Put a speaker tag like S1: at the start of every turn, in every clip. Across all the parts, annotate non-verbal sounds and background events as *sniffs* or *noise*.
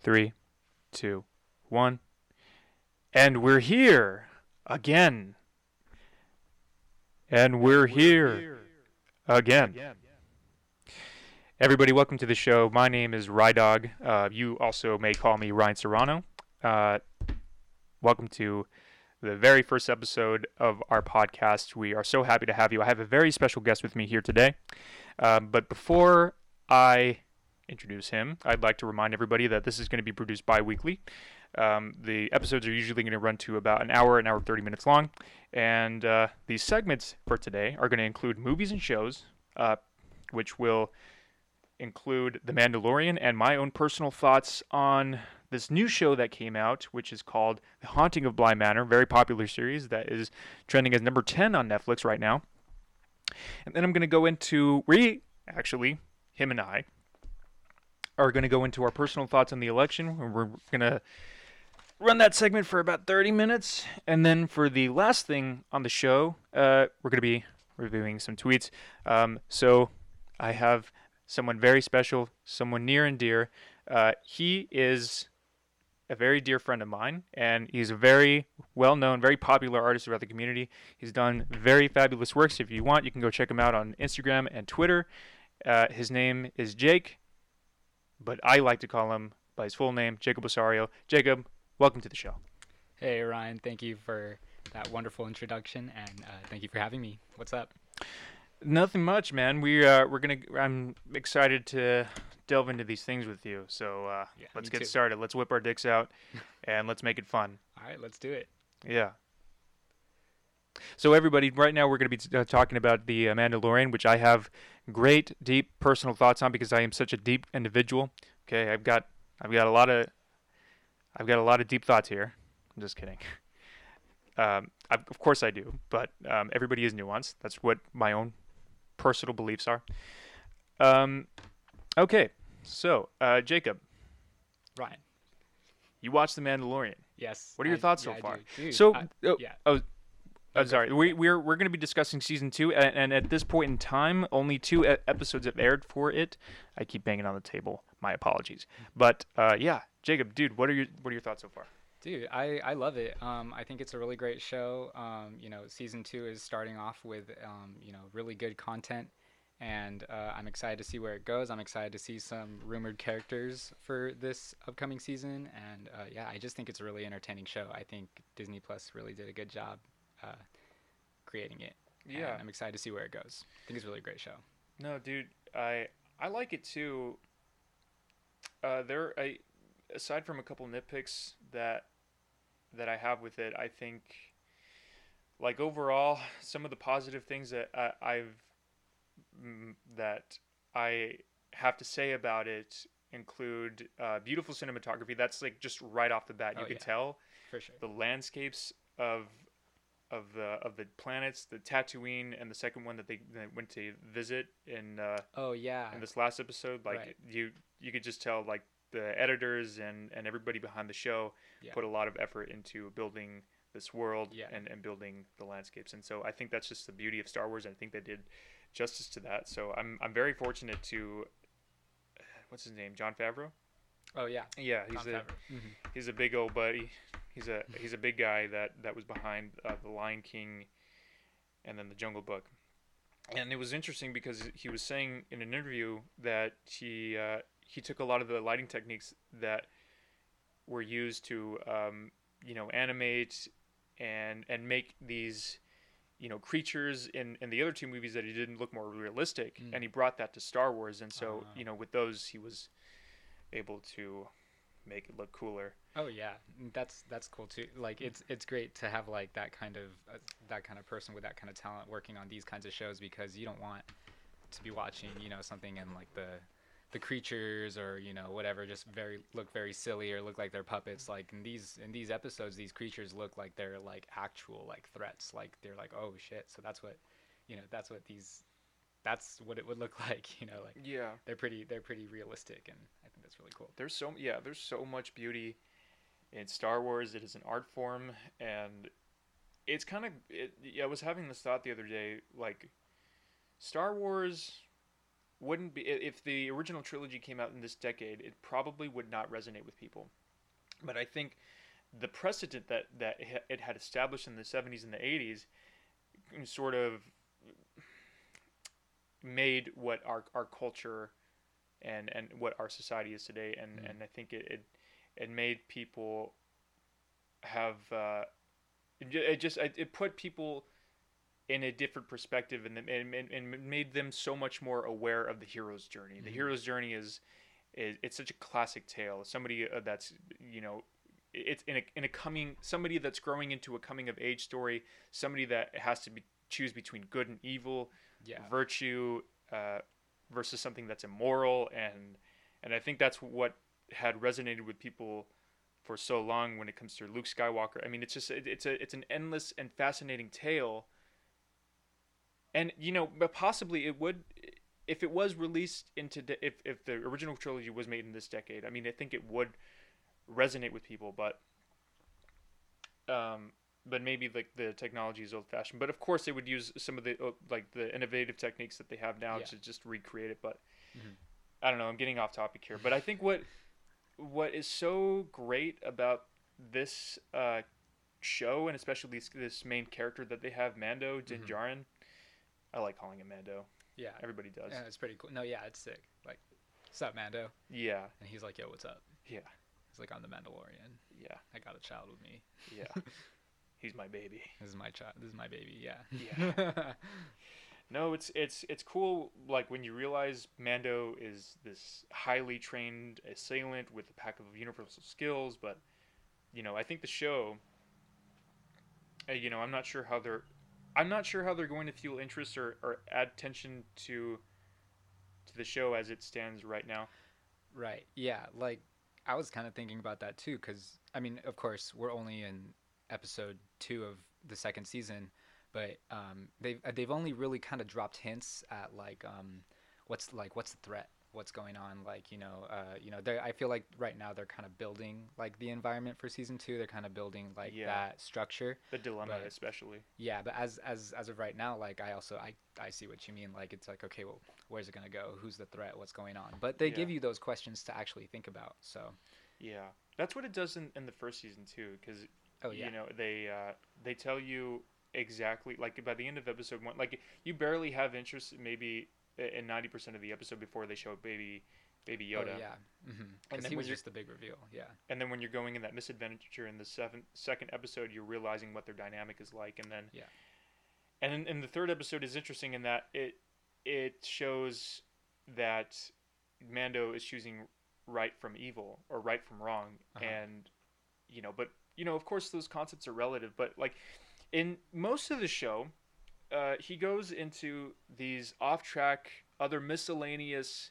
S1: three, two, one. And we're here again. And we're here again. Everybody, welcome to the show. My name is Rydog. Uh, you also may call me Ryan Serrano. Uh, welcome to the very first episode of our podcast. We are so happy to have you. I have a very special guest with me here today. Um, but before I introduce him, I'd like to remind everybody that this is going to be produced bi weekly. Um, the episodes are usually going to run to about an hour, an hour 30 minutes long. And uh, these segments for today are going to include movies and shows, uh, which will include The Mandalorian and my own personal thoughts on this new show that came out, which is called The Haunting of Bly Manor, very popular series that is trending as number 10 on Netflix right now. And then I'm going to go into, we actually, him and I, are going to go into our personal thoughts on the election. We're going to run that segment for about 30 minutes. And then for the last thing on the show, uh, we're going to be reviewing some tweets. Um, so I have someone very special, someone near and dear. Uh, he is a very dear friend of mine, and he's a very well known, very popular artist throughout the community. He's done very fabulous works. If you want, you can go check him out on Instagram and Twitter. Uh, his name is Jake, but I like to call him by his full name, Jacob Osario. Jacob, welcome to the show.
S2: Hey, Ryan. Thank you for that wonderful introduction, and uh, thank you for having me. What's up?
S1: Nothing much, man. We uh, we're gonna. I'm excited to delve into these things with you. So uh,
S2: Yeah,
S1: let's get
S2: too.
S1: started. Let's whip our dicks out, *laughs* and let's make it fun.
S2: All right, let's do it.
S1: Yeah. So everybody, right now we're going to be uh, talking about the uh, Mandalorian, which I have great, deep personal thoughts on because I am such a deep individual. Okay, I've got, I've got a lot of, I've got a lot of deep thoughts here. I'm just kidding. *laughs* Um, of course I do, but um, everybody is nuanced. That's what my own personal beliefs are. Um, okay, so uh, Jacob,
S2: Ryan.
S1: you watched The Mandalorian.
S2: Yes.
S1: What are your
S2: I-
S1: thoughts
S2: yeah,
S1: so far?
S2: Dude,
S1: so,
S2: I-
S1: oh,
S2: yeah.
S1: oh, I'm sorry. We, we're we're going to be discussing season two, and, and at this point in time, only two episodes have aired for it. I keep banging on the table. My apologies. But uh, yeah, Jacob, dude, what are your what are your thoughts so far?
S2: Dude, I, I love it. Um, I think it's a really great show. Um, you know, season two is starting off with um, you know really good content, and uh, I'm excited to see where it goes. I'm excited to see some rumored characters for this upcoming season, and uh, yeah, I just think it's a really entertaining show. I think Disney Plus really did a good job uh, creating it. and I'm excited to see where it goes. I think it's a really great show.
S1: No, dude, I I like it too. Uh, there, I aside from a couple nitpicks that that I have with it, I think like overall some of the positive things that I, I've that I have to say about it include uh, beautiful cinematography. That's like just right off the bat, you
S2: Oh,
S1: can
S2: yeah.
S1: tell
S2: For sure.
S1: the landscapes of of the of the planets, the Tatooine, and the second one that they, they went to visit in uh,
S2: Oh yeah.
S1: in this last episode. Like
S2: Right.
S1: you you could just tell like the editors and and everybody behind the show
S2: Yeah.
S1: put a lot of effort into building this world
S2: Yeah.
S1: and and building the landscapes. And so I think that's just the beauty of Star Wars. and I think they did justice to that. So I'm I'm very fortunate to what's his name, Jon Favreau.
S2: Oh yeah.
S1: Yeah, he's a he's a big old buddy. He's a he's a big guy that that was behind uh, the Lion King, and then the Jungle Book. And it was interesting because he was saying in an interview that he uh, he took a lot of the lighting techniques that were used to um, you know animate and and make these you know creatures in in the other two movies that he didn't look more realistic
S2: Mm.
S1: and he brought that to Star Wars and so
S2: Ah.
S1: you know with those he was able to make it look cooler
S2: Oh yeah, that's that's cool too. Like it's it's great to have like that kind of uh, that kind of person with that kind of talent working on these kinds of shows because you don't want to be watching you know something in like the the creatures or you know whatever just very look very silly or look like they're puppets. Like in these in these episodes, these creatures look like they're like actual like threats. Like they're like oh shit. So that's what you know that's what these that's what it would look *laughs* like. You know like
S1: yeah
S2: they're pretty they're pretty realistic and That's really cool.
S1: there's so yeah there's so much beauty in Star Wars it is an art form and it's kind of it, yeah, I was having this thought the other day like Star Wars wouldn't be if the original trilogy came out in this decade, it probably would not resonate with people. But I think the precedent that that it it had established in the 70s and the 80s sort of made what our our culture and and what our society is today and
S2: Mhm.
S1: and I think it it, it made people have uh, it, it just it, it put people in a different perspective and, and, and, made them so much more aware of the hero's journey. The
S2: Mhm.
S1: hero's journey is, is it's such a classic tale. Somebody uh, that's you know, it's in a in a coming somebody that's growing into a coming of age story. Somebody that has to be, choose between good and evil,
S2: Yeah.
S1: virtue uh, versus something that's immoral, and and I think that's what had resonated with people for so long when it comes to Luke Skywalker. I mean, it's just it, it's a it's an endless and fascinating tale. And you know, but possibly it would if it was released into de- if if the original trilogy was made in this decade. I mean, I think it would resonate with people, but um but maybe like the technology is old fashioned. But of course, they would use some of the uh, like the innovative techniques that they have now
S2: Yeah.
S1: to just recreate it. But
S2: Mhm.
S1: I don't know. I'm getting off topic here. But I think what what is so great about this uh, show and especially this, this main character that they have, Mando Din
S2: Mhm.
S1: I like calling him Mando.
S2: Yeah.
S1: Everybody does.
S2: Yeah, it's pretty cool. No, yeah, it's sick. Like, what's up, Mando?
S1: Yeah.
S2: And he's like, yo, what's up?
S1: Yeah.
S2: He's like, I'm the Mandalorian.
S1: Yeah.
S2: I got a child with me.
S1: Yeah. *laughs* He's my baby.
S2: This is my child. This is my baby. Yeah.
S1: Yeah. *laughs* No, it's it's it's cool. Like when you realize Mando is this highly trained assailant with a pack of universal skills, but you know, I think the show. uh, You know, I'm not sure how they're, I'm not sure how they're going to fuel interest or, or add tension to, to the show as it stands right now.
S2: Right. Yeah. Like, I was kind of thinking about that too, because I mean, of course, we're only in episode two of the second season, but um, they've uh, they've only really kind of dropped hints at like um, what's like what's the threat, what's going on, like you know, uh, you know, I feel like right now they're kind of building like the environment for season two. They're kind of building like
S1: Yeah.
S2: that structure.
S1: The dilemma,
S2: Right.
S1: especially.
S2: Yeah, but as as as of right now, like I also I I see what you mean. Like it's like okay, well, where's it gonna go? Who's the threat? What's going on? But they give you those questions to actually think about. So
S1: Yeah, that's what it does in, in the first season too, because
S2: oh yeah,
S1: you know they uh, they tell you exactly like by the end of episode one like you barely have interest maybe in 90% of the episode before they show baby baby Yoda.
S2: oh
S1: yoda
S2: yeah, mm-hmm.
S1: And
S2: and
S1: then
S2: he was just the big reveal. Yeah,
S1: and then when you're going in that misadventure in the seventh second episode you're realizing what their dynamic is like and then
S2: Yeah.
S1: and in, in the third episode is interesting in that it it shows that mando is choosing right from evil or right from wrong
S2: Uh-huh.
S1: and you know but you know of course those concepts are relative but like in most of the show uh, he goes into these off track other miscellaneous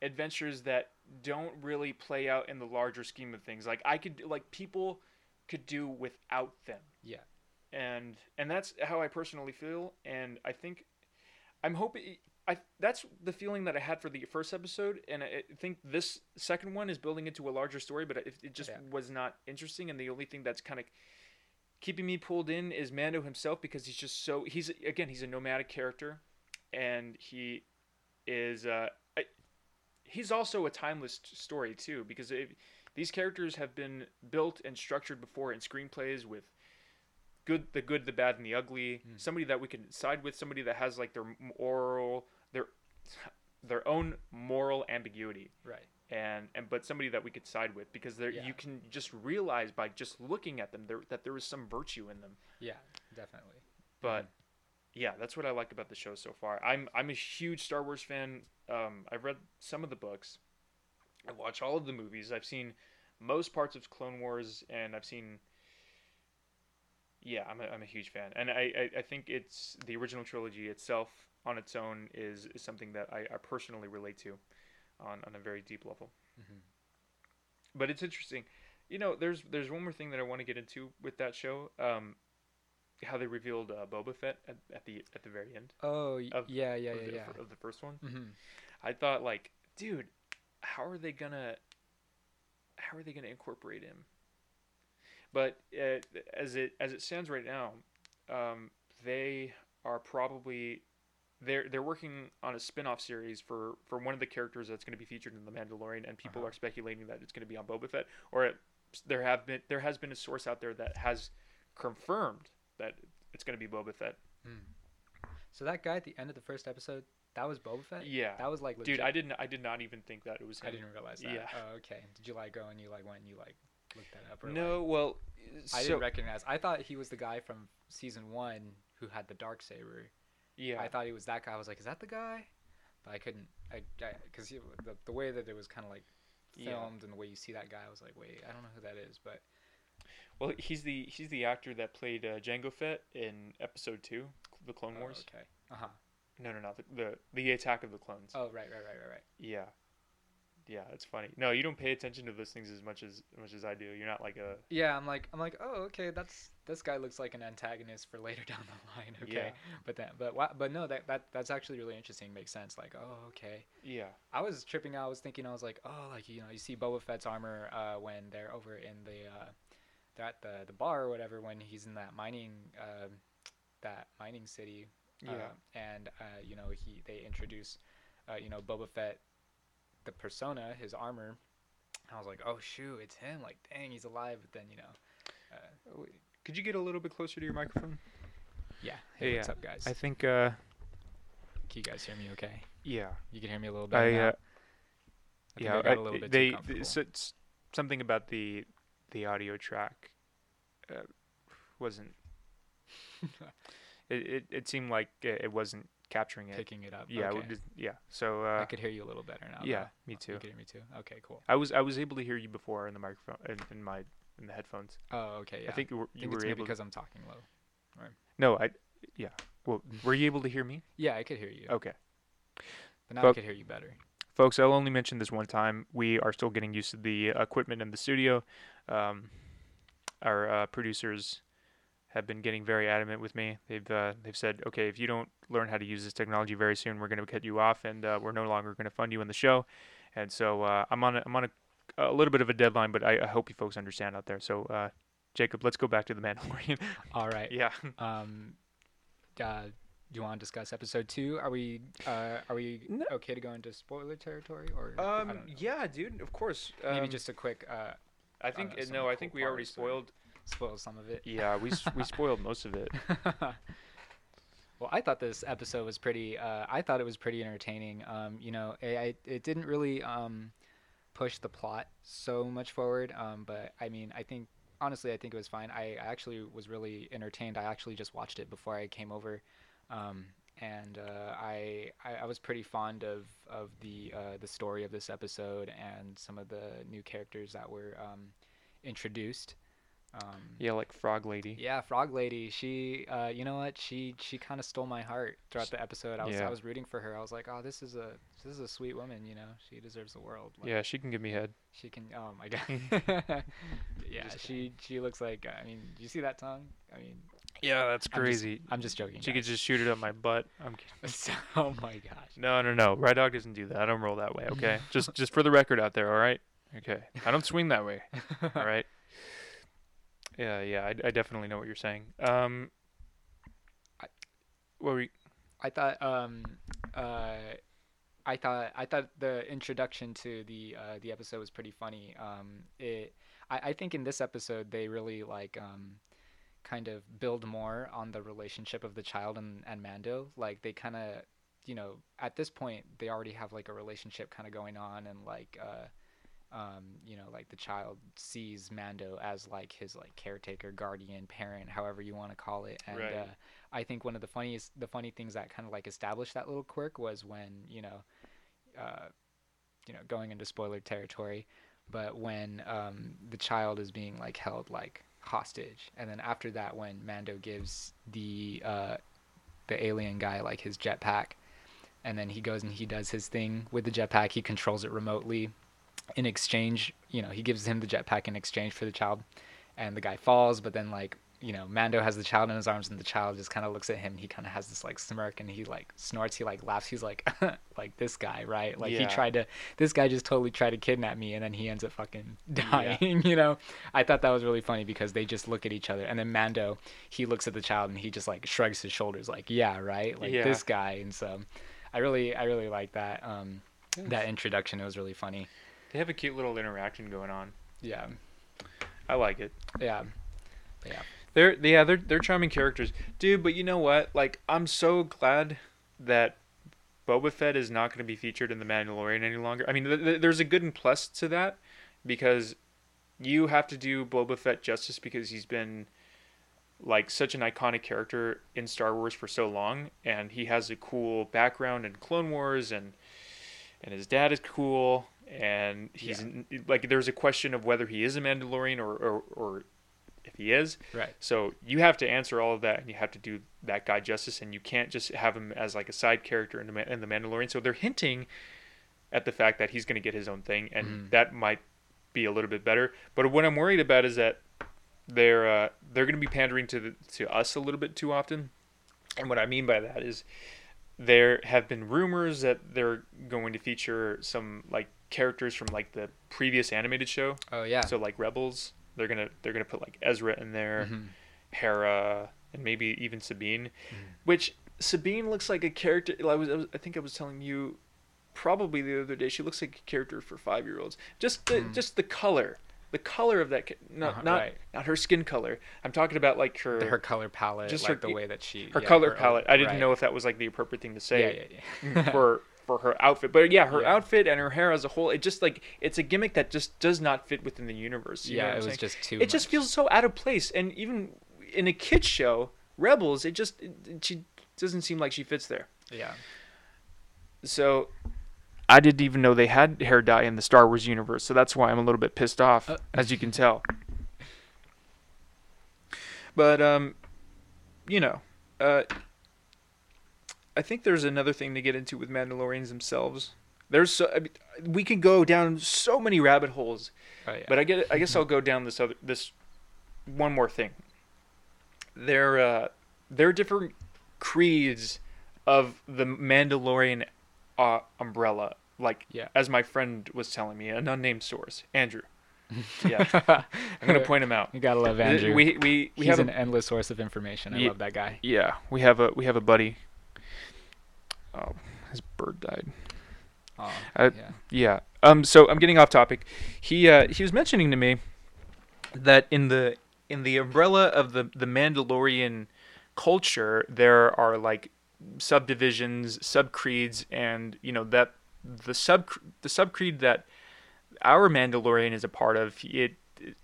S1: adventures that don't really play out in the larger scheme of things like i could like people could do without them
S2: yeah,
S1: and and that's how I personally feel. And I think I'm hoping I that's the feeling that I had for the first episode, and I think this second one is building into a larger story, but it, it just
S2: Yeah.
S1: was not interesting. And the only thing that's kind of keeping me pulled in is Mando himself because he's just so he's again he's a nomadic character, and he is uh I, he's also a timeless story too because it, these characters have been built and structured before in screenplays with good the good the bad and the ugly
S2: Mm.
S1: somebody that we can side with somebody that has like their moral their own moral ambiguity
S2: right.
S1: and and but somebody that we could side with because there
S2: Yeah.
S1: you can just realize by just looking at them there that there is some virtue in them
S2: Yeah, definitely.
S1: but
S2: Mhm.
S1: yeah that's what i like about the show so far i'm i'm a huge star wars fan um i've read some of the books i watch all of the movies i've seen most parts of clone wars and i've seen yeah i'm a, I'm a huge fan and I, I i think it's the original trilogy itself on its own is, is something that I, I personally relate to on, on a very deep level
S2: Mhm.
S1: but it's interesting you know there's there's one more thing that i want to get into with that show um how they revealed uh, Boba Fett at, at the at the very end
S2: Oh
S1: Of-
S2: yeah, yeah,
S1: of,
S2: yeah,
S1: the,
S2: yeah.
S1: of the first one.
S2: Mm-hmm.
S1: I thought like, dude, how are they gonna how are they gonna incorporate him? But uh, as it as it stands right now, um, they are probably they're they're working on a spin-off series for for one of the characters that's going to be featured in the Mandalorian, and people
S2: Uh-huh.
S1: are speculating that it's going to be on Boba Fett, or it, there have been there has been a source out there that has confirmed that it's going to be Boba Fett.
S2: So that guy at the end of the first episode, that was Boba Fett.
S1: Yeah,
S2: That was like legit.
S1: dude, I didn't I did not even think that it was him.
S2: I didn't realize that.
S1: Yeah.
S2: Oh, okay. Did you like go and you like went and you like looked that up? Or,
S1: No,
S2: like-
S1: well,
S2: I
S1: so
S2: didn't recognize. I thought he was the guy from season one who had the dark saber.
S1: Yeah,
S2: I thought he was that guy. I was like, is that the guy? But I couldn't. I because the the way that it was kind of like
S1: Yeah.
S2: filmed and the way you see that guy, I was like, wait, I don't know who that is. But
S1: well, he's the he's the actor that played uh, Jango Fett in Episode Two, The Clone
S2: oh,
S1: Wars.
S2: okay. Uh huh.
S1: No, no, not the, the the Attack of the Clones.
S2: Oh right, right, right, right, right.
S1: Yeah, yeah, it's funny. No, you don't pay attention to those things as much as much as I do. You're not like a
S2: Yeah, I'm like, I'm like, oh, okay, that's this guy looks like an antagonist for later *laughs* down the line. Okay,
S1: Yeah.
S2: but then, but but no, that that that's actually really interesting. Makes sense. Like, oh, okay.
S1: yeah,
S2: I was tripping out. I was thinking, I was like, oh, like you know, you see Boba Fett's armor uh, when they're over in the uh, they're at the the bar or whatever when he's in that mining um that mining city.
S1: yeah,
S2: Uh, and uh, you know, he they introduce, uh, you know, Boba Fett, the persona, his armor. I was like, oh shoot, it's him! Like, dang, he's alive. But then you know, uh,
S1: Could you get a little bit closer to your microphone?
S2: yeah. Hey, what's up, guys?
S1: I think. uh
S2: Can you guys hear me? Okay.
S1: Yeah,
S2: You can hear me a little bit.
S1: I. Uh,
S2: I
S1: yeah,
S2: I
S1: I-
S2: a little bit
S1: they, it's, it's something about the the audio track uh, wasn't. *laughs* It, it it seemed like it wasn't capturing it.
S2: Picking it up.
S1: Yeah,
S2: Okay.
S1: just- yeah. So
S2: I
S1: uh,
S2: could hear you a little better now.
S1: yeah,
S2: though.
S1: me too.
S2: me too. Okay, cool.
S1: I was I was able to hear you before in the microphone in, in my in the headphones.
S2: Oh, okay. Yeah.
S1: I think you were, you
S2: think
S1: were able.
S2: because I'm talking low.
S1: no, I. Yeah. Well, were you able to hear me?
S2: Yeah, I could hear you.
S1: Okay.
S2: But now I could hear you better.
S1: Folks, I'll only mention this one time. We are still getting used to the equipment in the studio. Um, our uh, producers have been getting very adamant with me. They've uh, they've said, okay, if you don't learn how to use this technology very soon, we're going to cut you off, and uh, we're no longer going to fund you in the show. And so uh, I'm on a, I'm on a, a little bit of a deadline, but I, I hope you folks understand out there. So uh, Jacob, let's go back to the Mandalorian. *laughs*
S2: All right.
S1: yeah.
S2: Um, uh, do you want to discuss episode two? Are we uh, are we
S1: No.
S2: okay to go into spoiler territory or
S1: Um. Yeah, dude. Of course.
S2: maybe
S1: Um,
S2: just a quick uh,
S1: I think
S2: uh,
S1: uh,
S2: some
S1: no. I
S2: cool
S1: think we already
S2: parts or-
S1: spoiled.
S2: Spoil some of it.
S1: Yeah, we we spoiled most of it. *laughs*
S2: well, I thought this episode was pretty. Uh, I thought it was pretty entertaining. Um, you know, I, I it didn't really um, push the plot so much forward. Um, but I mean, I think honestly, I think it was fine. I, I actually was really entertained. I actually just watched it before I came over, um, and uh, I, I I was pretty fond of of the uh, the story of this episode and some of the new characters that were um, introduced. Um,
S1: Yeah, like Frog Lady.
S2: yeah, Frog Lady. She, uh, you know what? She she kind of stole my heart throughout the episode. I was
S1: Yeah.
S2: I was rooting for her. I was like, oh, this is a this is a sweet woman. You know, she deserves the world. Like,
S1: Yeah, she can give me head.
S2: She can. Oh my god. *laughs* *laughs* yeah,
S1: Just
S2: she she looks like. I mean, do you see that tongue? I mean,
S1: Yeah, that's
S2: I'm just-
S1: crazy.
S2: I'm just joking.
S1: she could just shoot it up my butt. I'm kidding. *laughs*
S2: oh my gosh.
S1: No, no, no. Ride Dog doesn't do that. I don't roll that way. Okay, just just for the record out there. All right. Okay, I don't swing that way. All right. Yeah, yeah. I, I definitely know what you're saying. Um.
S2: I-
S1: What were you,
S2: I thought um uh I thought I thought the introduction to the uh the episode was pretty funny. Um it I, I think in this episode they really like um kind of build more on the relationship of the child and, and Mando. Like they kinda you know, at this point they already have like a relationship kinda going on and like uh um, you know, like the child sees Mando as like his like caretaker, guardian, parent, however you want to call it, and
S1: Right.
S2: uh, I think one of the funniest, the funny things that kind of like established that little quirk was when you know, uh, you know, going into spoiler territory, but when um, the child is being like held like hostage, and then after that, when Mando gives the uh, the alien guy like his jetpack, and then he goes and he does his thing with the jetpack, he controls it remotely. In exchange, you know, he gives him the jetpack in exchange for the child, and the guy falls, but then like you know, Mando has the child in his arms, and the child just kind of looks at him. He kind of has this like smirk, and he like snorts. He like laughs. He's like, *laughs* like this guy, right? Like he tried to. This guy just totally tried to kidnap me, and then he ends up fucking *laughs*
S1: Yeah.
S2: dying. You know, I thought that was really funny because they just look at each other, and then Mando, he looks at the child, and he just like shrugs his shoulders, like, yeah, right, like
S1: Yeah.
S2: this guy. And so, I really, I really like that. Um, that introduction. It was really funny.
S1: They have a cute little interaction going on.
S2: Yeah,
S1: I like it.
S2: yeah, yeah.
S1: They're yeah, they're they're charming characters, dude. But you know what? Like, I'm so glad that Boba Fett is not going to be featured in the Mandalorian any longer. I mean, th- th- there's a good and plus to that because you have to do Boba Fett justice because he's been like such an iconic character in Star Wars for so long, and he has a cool background in Clone Wars, and and his dad is cool, and he's like there's a question of whether he is a Mandalorian or or, or if he is.
S2: Right.
S1: So you have to answer all of that, and you have to do that guy justice, and you can't just have him as like a side character in the in the Mandalorian. So they're hinting at the fact that he's going to get his own thing, and
S2: Mhm.
S1: that might be a little bit better. But what I'm worried about is that they're uh, they're going to be pandering to the, to us a little bit too often, and what I mean by that is there have been rumors that they're going to feature some like characters from like the previous animated show.
S2: Oh yeah.
S1: So like Rebels, they're gonna they're gonna put like Ezra in there.
S2: Mhm.
S1: Hera, and maybe even Sabine,
S2: Mhm.
S1: which Sabine looks like a character. I was, I was I think I was telling you probably the other day. She looks like a character for five year olds. Just the
S2: Mm.
S1: just the color, the color of that. Not
S2: Uh-huh,
S1: not
S2: right.
S1: not her skin color. I'm talking about like her her,
S2: color palette,
S1: just
S2: like
S1: her-
S2: the way that she
S1: her
S2: yeah,
S1: color
S2: her-
S1: palette. I didn't
S2: right.
S1: know if that was like the appropriate thing to say
S2: Yeah, yeah, yeah.
S1: for for her outfit. But yeah, her
S2: Yeah.
S1: outfit and her hair as a whole, it just like it's a gimmick that just does not fit within the universe.
S2: Yeah, it was
S1: saying?
S2: just too.
S1: it just feels so out of place and even in a kids show rebels it just it, it- she doesn't seem like she fits there
S2: Yeah.
S1: so i didn't even know they had hair dye in the star wars universe so that's why i'm a little bit pissed off
S2: Uh. *laughs*
S1: as you can tell but um you know uh i think there's another thing to get into with mandalorians themselves there's so I mean, we can go down so many rabbit holes
S2: Oh, yeah.
S1: but I get I guess I'll go down this other this one more thing. There uh there are different creeds of the Mandalorian uh, umbrella. Like
S2: Yeah.
S1: as my friend was telling me, an unnamed source, Andrew. *laughs* Yeah, I'm gonna point him out.
S2: You gotta love Andrew.
S1: We we we
S2: He's
S1: have
S2: an
S1: a,
S2: endless source of information. I love that guy.
S1: yeah we have a we have a buddy. Oh, his bird died.
S2: Oh,
S1: Uh,
S2: yeah.
S1: Yeah. Um. So I'm getting off topic. He uh he was mentioning to me that in the in the umbrella of the the Mandalorian culture there are like subdivisions, subcreeds, and you know that the sub the subcreed that our Mandalorian is a part of it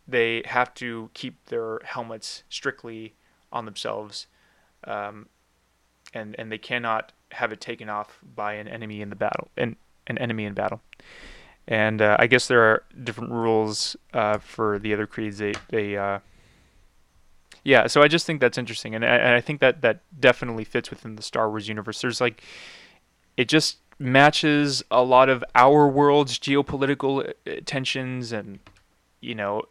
S1: they have to keep their helmets strictly on themselves um, and and they cannot have it taken off by an enemy in the battle an, an enemy in battle. And uh, I guess there are different rules uh, for the other creeds. They they uh, yeah so I just think that's interesting. And I, and I think that that definitely fits within the Star Wars universe. There's like it just matches a lot of our world's geopolitical uh, tensions and you know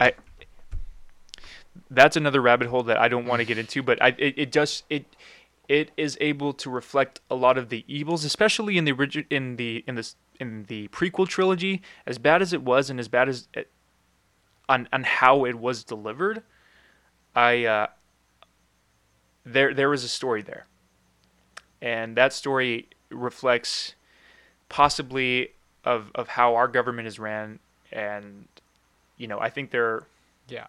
S1: i that's another rabbit hole that i don't want to get into but i it, it just it it is able to reflect a lot of the evils especially in the origi- in the in this in the prequel trilogy. As bad as it was and as bad as it, on on how it was delivered i uh there there was a story there. And that story reflects possibly of of how our government is ran. And you know i think there
S2: Yeah.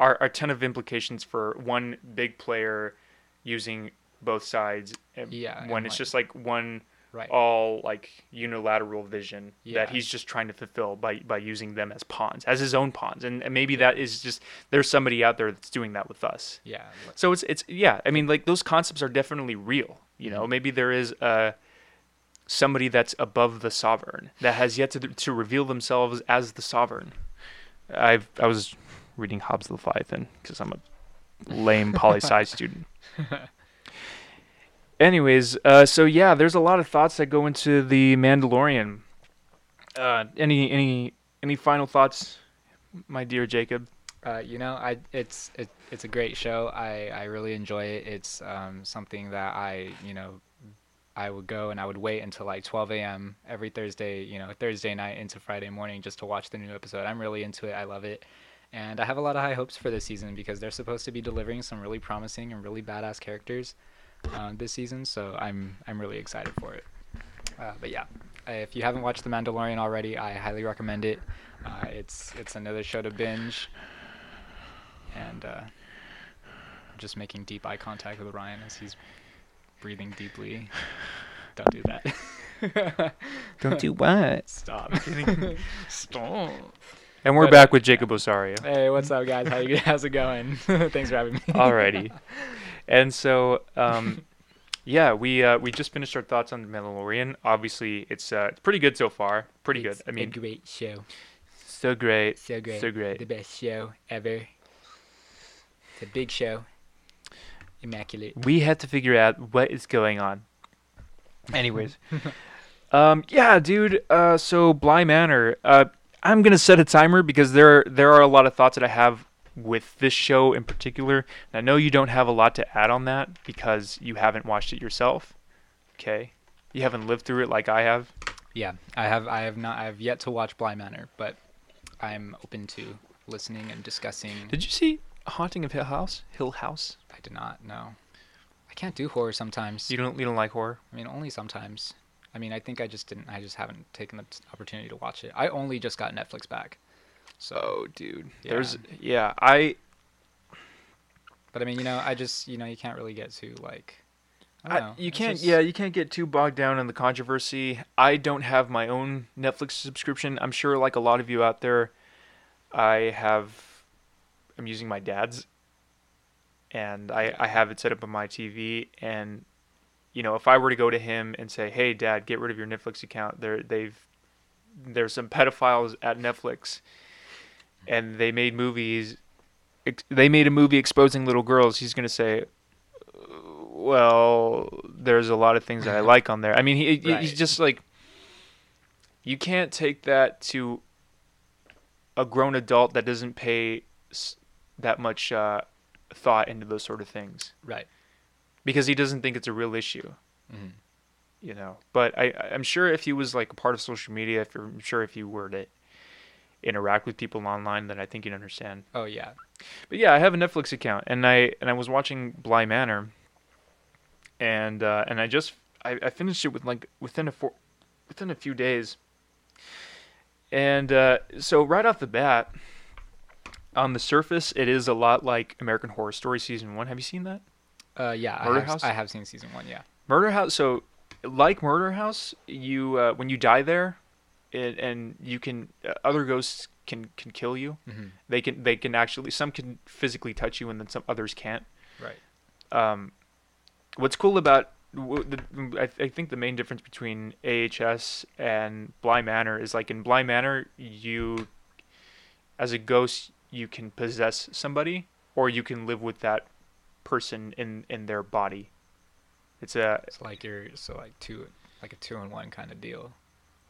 S1: are, are a ton of implications for one big player using both sides
S2: Yeah,
S1: when it's
S2: like-
S1: just like one
S2: Right.
S1: all like unilateral vision
S2: Yeah.
S1: that he's just trying to fulfill by by using them as pawns as his own pawns and, and maybe that is just there's somebody out there that's doing that with us
S2: Yeah.
S1: so it's it's yeah. I mean, like those concepts are definitely real. You know, maybe there is uh, somebody that's above the sovereign that has yet to to reveal themselves as the sovereign. I've I was reading Hobbes the Leviathan because I'm a lame *laughs* poli sci student. Anyways, uh, so yeah, there's a lot of thoughts that go into the Mandalorian. Uh, any any any final thoughts, my dear Jacob?
S2: Uh, you know, I it's it, it's a great show. I, I really enjoy it. It's um, something that I you know I would go and I would wait until like 12 a.m. every Thursday, you know, Thursday night into Friday morning just to watch the new episode. I'm really into it. I love it. And I have a lot of high hopes for this season because they're supposed to be delivering some really promising and really badass characters uh, this season. So I'm I'm really excited for it. Uh, but yeah, if you haven't watched The Mandalorian already, I highly recommend it. Uh, it's it's another show to binge. And uh, just making deep eye contact with Ryan as he's breathing deeply. Don't do that.
S1: Don't do what? *laughs*
S2: Stop. *laughs*
S1: Stop. And we're
S2: But, uh,
S1: back with Jacob Osario.
S2: Hey, what's up, guys? How you? *laughs* How's it going? *laughs* Thanks for having me.
S1: Alrighty. *laughs* And so, um, yeah, we uh, we just finished our thoughts on the Mandalorian. Obviously, it's uh, it's pretty good so far. Pretty good. I mean,
S2: a great show.
S1: so great.
S2: So great.
S1: So great.
S2: The best show ever. It's a big show. Immaculate.
S1: We had to figure out what is going on. Anyways, um, yeah, dude. Uh, so Bly Manor. Uh, I'm gonna set a timer because there there are a lot of thoughts that I have with this show in particular. And I know you don't have a lot to add on that because you haven't watched it yourself. Okay, you haven't lived through it like I have.
S2: Yeah, I have. I have not. I have yet to watch Bly Manor, but I'm open to listening and discussing.
S1: Did you see Haunting of Hill House? Hill House.
S2: I did not know. I can't do horror sometimes.
S1: You don't you don't like horror?
S2: I mean, only sometimes. I mean, I think I just didn't. I just haven't taken the opportunity to watch it. I only just got Netflix back. So,
S1: Oh, dude.
S2: Yeah.
S1: There's yeah. I
S2: but I mean, you know, I just, you know, you can't really get too like. I
S1: I,
S2: don't know.
S1: you
S2: it's
S1: can't
S2: just-
S1: yeah you can't get too bogged down in the controversy i don't have my own netflix subscription i'm sure like a lot of you out there i have i'm using my dad's and i i have it set up on my tv and you know if i were to go to him and say hey dad get rid of your netflix account there they've there's some pedophiles at netflix and they made movies ex- they made a movie exposing little girls he's going to say well, there's a lot of things that I like on there. I mean, he, he- he's just like, you can't take that to a grown adult that doesn't pay that much uh, thought into those sort of things
S2: Right.
S1: Because he doesn't think it's a real issue,
S2: hmm
S1: you know. But I, I'm sure if he was like a part of social media, if you're, I'm sure if you were to interact with people online, then I think you'd understand.
S2: Oh yeah.
S1: But yeah, I have a Netflix account, and I and I was watching Bly Manor, and uh, and I just I, I finished it with like within a four, within a few days. And uh, so right off the bat, on the surface, it is a lot like American Horror Story season one. Have you seen that?
S2: Uh, yeah. I
S1: Murder
S2: have,
S1: House?
S2: I have seen season one. Yeah.
S1: Murder House. So, like Murder House, you uh, when you die there, it, and you can uh, other ghosts can can kill you.
S2: hmm
S1: They can they can actually some can physically touch you, and then some others can't.
S2: Right.
S1: um, what's cool about I, I think the main difference between AHS and Bly Manor is like in Bly Manor, you, as a ghost, you can possess somebody or you can live with that person in in their body. It's a
S2: It's like you're so like two, like a two in one kind of deal.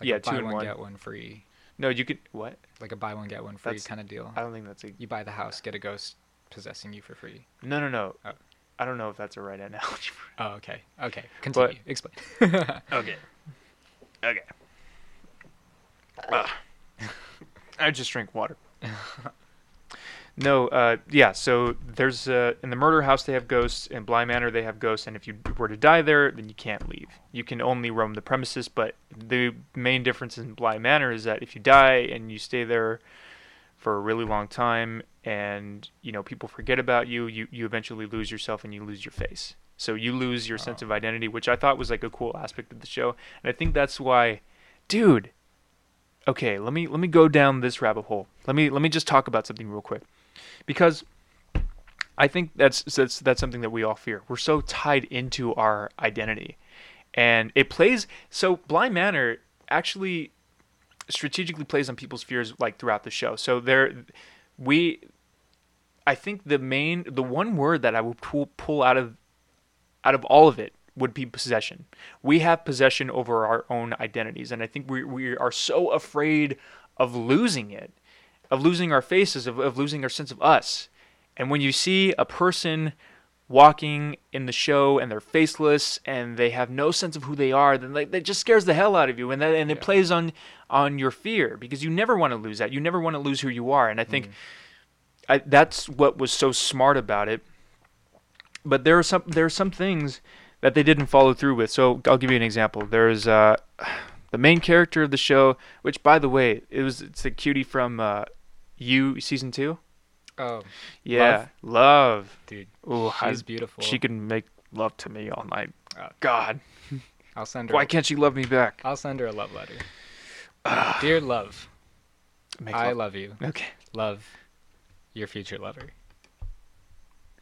S2: Like
S1: Yeah, two in
S2: one
S1: one.
S2: get one free.
S1: no, you could what?
S2: Like a buy one get one free
S1: That's-
S2: kind of deal.
S1: I don't think that's a
S2: You buy the house, get a ghost possessing you for free.
S1: no no no.
S2: Oh.
S1: I don't know if that's a right analogy. for
S2: Oh, okay. Okay. Continue. Explain. *laughs*
S1: Okay. Okay. Ah. *laughs* I just drink water. *laughs* No, uh, yeah. So there's uh, in the murder house they have ghosts. In Bly Manor they have ghosts, and if you were to die there, then you can't leave. You can only roam the premises. But the main difference in Bly Manor is that if you die and you stay there for a really long time, and you know people forget about you, you you eventually lose yourself and you lose your face. So you lose your sense
S2: Oh.
S1: of identity, which I thought was like a cool aspect of the show, and I think that's why, dude. Okay, let me let me go down this rabbit hole. Let me let me just talk about something real quick, because I think that's that's that's something that we all fear. We're so tied into our identity, and it plays. So Bly Manor actually strategically plays on people's fears like throughout the show. So there, we, I think the main the one word that I would pull pull out of out of all of it would be possession. We have possession over our own identities, and I think we we are so afraid of losing it, of losing our faces, of, of losing our sense of us. And when you see a person walking in the show and they're faceless and they have no sense of who they are, then like, that just scares the hell out of you, and that and it
S2: Yeah.
S1: plays on on your fear because you never want to lose that. You never want to lose who you are, and I think I, that's what was so smart about it. But there are some there are some things that they didn't follow through with. So I'll give you an example. There's uh, *sighs* the main character of the show, which by the way, it was it's the cutie from uh, You season two.
S2: Oh,
S1: Yeah, love.
S2: dude,
S1: Ooh, I-
S2: she's beautiful.
S1: she can make love to me all night.
S2: Uh,
S1: God, *laughs*
S2: I'll send her.
S1: why can't she love me back?
S2: I'll send her a love letter. Dear love, I
S1: love.
S2: love you.
S1: Okay.
S2: Love, your future lover.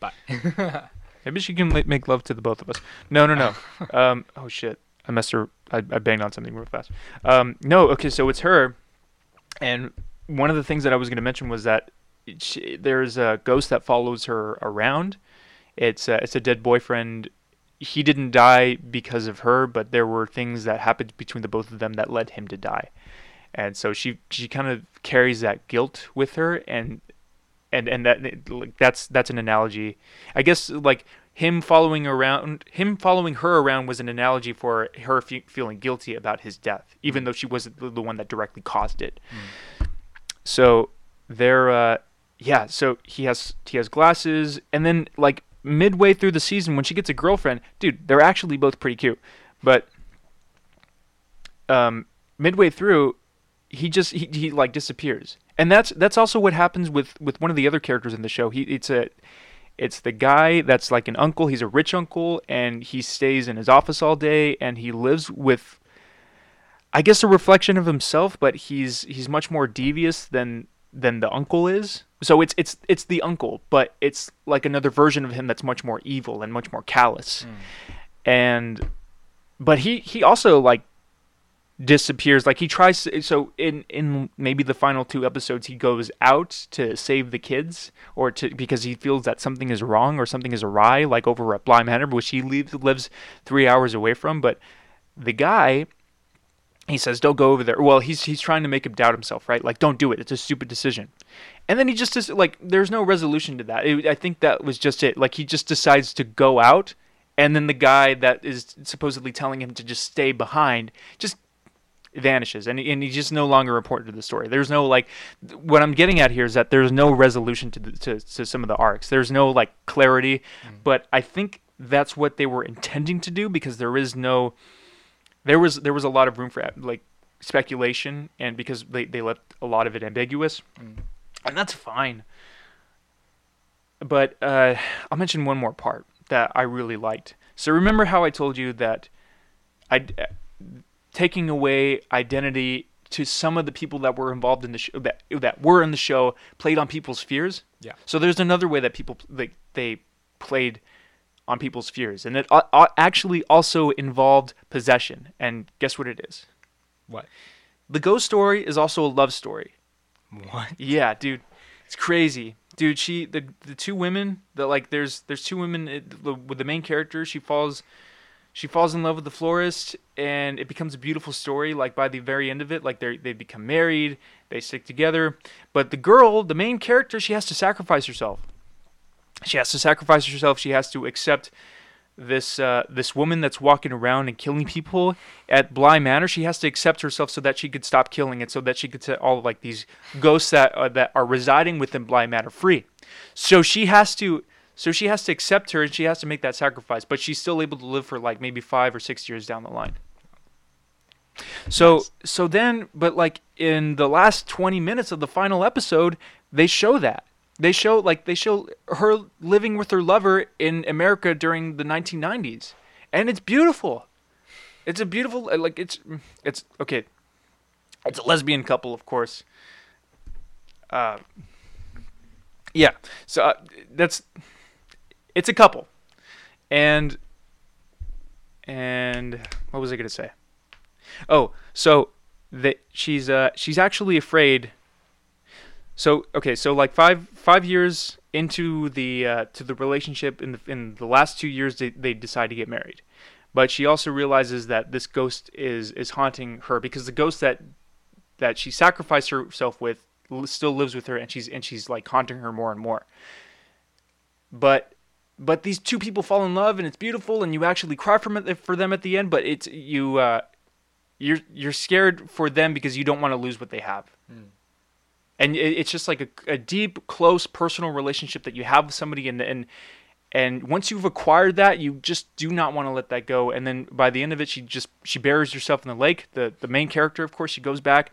S2: Bye. *laughs*
S1: Maybe she can make love to the both of us. No, no, no. *laughs* um, oh shit, I messed her. I, I banged on something real fast. Um, no, okay, so it's her, and one of the things that I was going to mention was that she, there's a ghost that follows her around. It's a, it's a dead boyfriend. He didn't die because of her, but there were things that happened between the both of them that led him to die, and so she she kind of carries that guilt with her, and and and that like, that's that's an analogy. I guess like him following around him following her around was an analogy for her fe- feeling guilty about his death, even mm. though she wasn't the, the one that directly caused it. Mm. So they're uh, yeah. So he has he has glasses, and then like midway through the season, when she gets a girlfriend, dude, they're actually both pretty cute, but um, midway through, he just he, he like disappears, and that's that's also what happens with with one of the other characters in the show. He it's a it's the guy that's like an uncle. He's a rich uncle, and he stays in his office all day, and he lives with, I guess, a reflection of himself. But he's he's much more devious than than the uncle is. So it's it's it's the uncle, but it's like another version of him that's much more evil and much more callous. Hmm. And but he he also like disappears like he tries to, so in in maybe the final two episodes he goes out to save the kids or to because he feels that something is wrong or something is awry like over at Bly Manor which he leaves, lives 3 hours away from but the guy he says don't go over there. Well he's he's trying to make him doubt himself right? Like don't do it. It's a stupid decision. And then he just does like there's no resolution to that. It, i think that was just it. Like he just decides to go out and then the guy that is supposedly telling him to just stay behind just vanishes and, and he's just no longer important to the story. There's no like what i'm getting at here is that there's no resolution to, the, to, to some of the arcs. There's no like clarity. Mm-hmm. But i think that's what they were intending to do because there is no there was there was a lot of room for like speculation and because they, they left a lot of it ambiguous
S2: Mm.
S1: and that's fine but uh, i'll mention one more part that i really liked so remember how i told you that i taking away identity to some of the people that were involved in the show that, that were in the show played on people's fears
S2: Yeah.
S1: so there's another way that people they, they played on people's fears. And it uh, uh, actually also involved possession. And guess what it is?
S2: What?
S1: the ghost story is also a love story.
S2: What?
S1: yeah dude. It's crazy. Dude she the the two women that like there's there's two women it- the- with the main character she falls she falls in love with the florist and it becomes a beautiful story like by the very end of it like they they become married they stick together. But the girl the main character she has to sacrifice herself she has to sacrifice herself she has to accept this uh, this woman that's walking around and killing people at Bly Manor. She has to accept herself so that she could stop killing and so that she could set all of like these ghosts that uh, that are residing within Bly Manor free. So she has to so she has to accept her and she has to make that sacrifice, but she's still able to live for like maybe five or six years down the line. So
S2: Nice.
S1: so then but like in the last 20 minutes of the final episode, they show that. They show like they show her living with her lover in America during the 1990s. And it's beautiful. It's a beautiful like it's it's okay. It's a lesbian couple, of course. Uh yeah. So uh, that's it's a couple. And and what was I going to say? Oh, so that she's uh she's actually afraid so okay, so like five five years into the uh, to the relationship in the in the last two years they, they decide to get married, but she also realizes that this ghost is is haunting her because the ghost that that she sacrificed herself with still lives with her and she's and she's like haunting her more and more. But but these two people fall in love and it's beautiful and you actually cry for them, for them at the end, but it's you uh, you're you're scared for them because you don't want to lose what they have. And it's just like a, a deep, close, personal relationship that you have with somebody, and and and once you've acquired that, you just do not want to let that go. And then by the end of it, she just she buries herself in the lake. The the main character, of course, she goes back,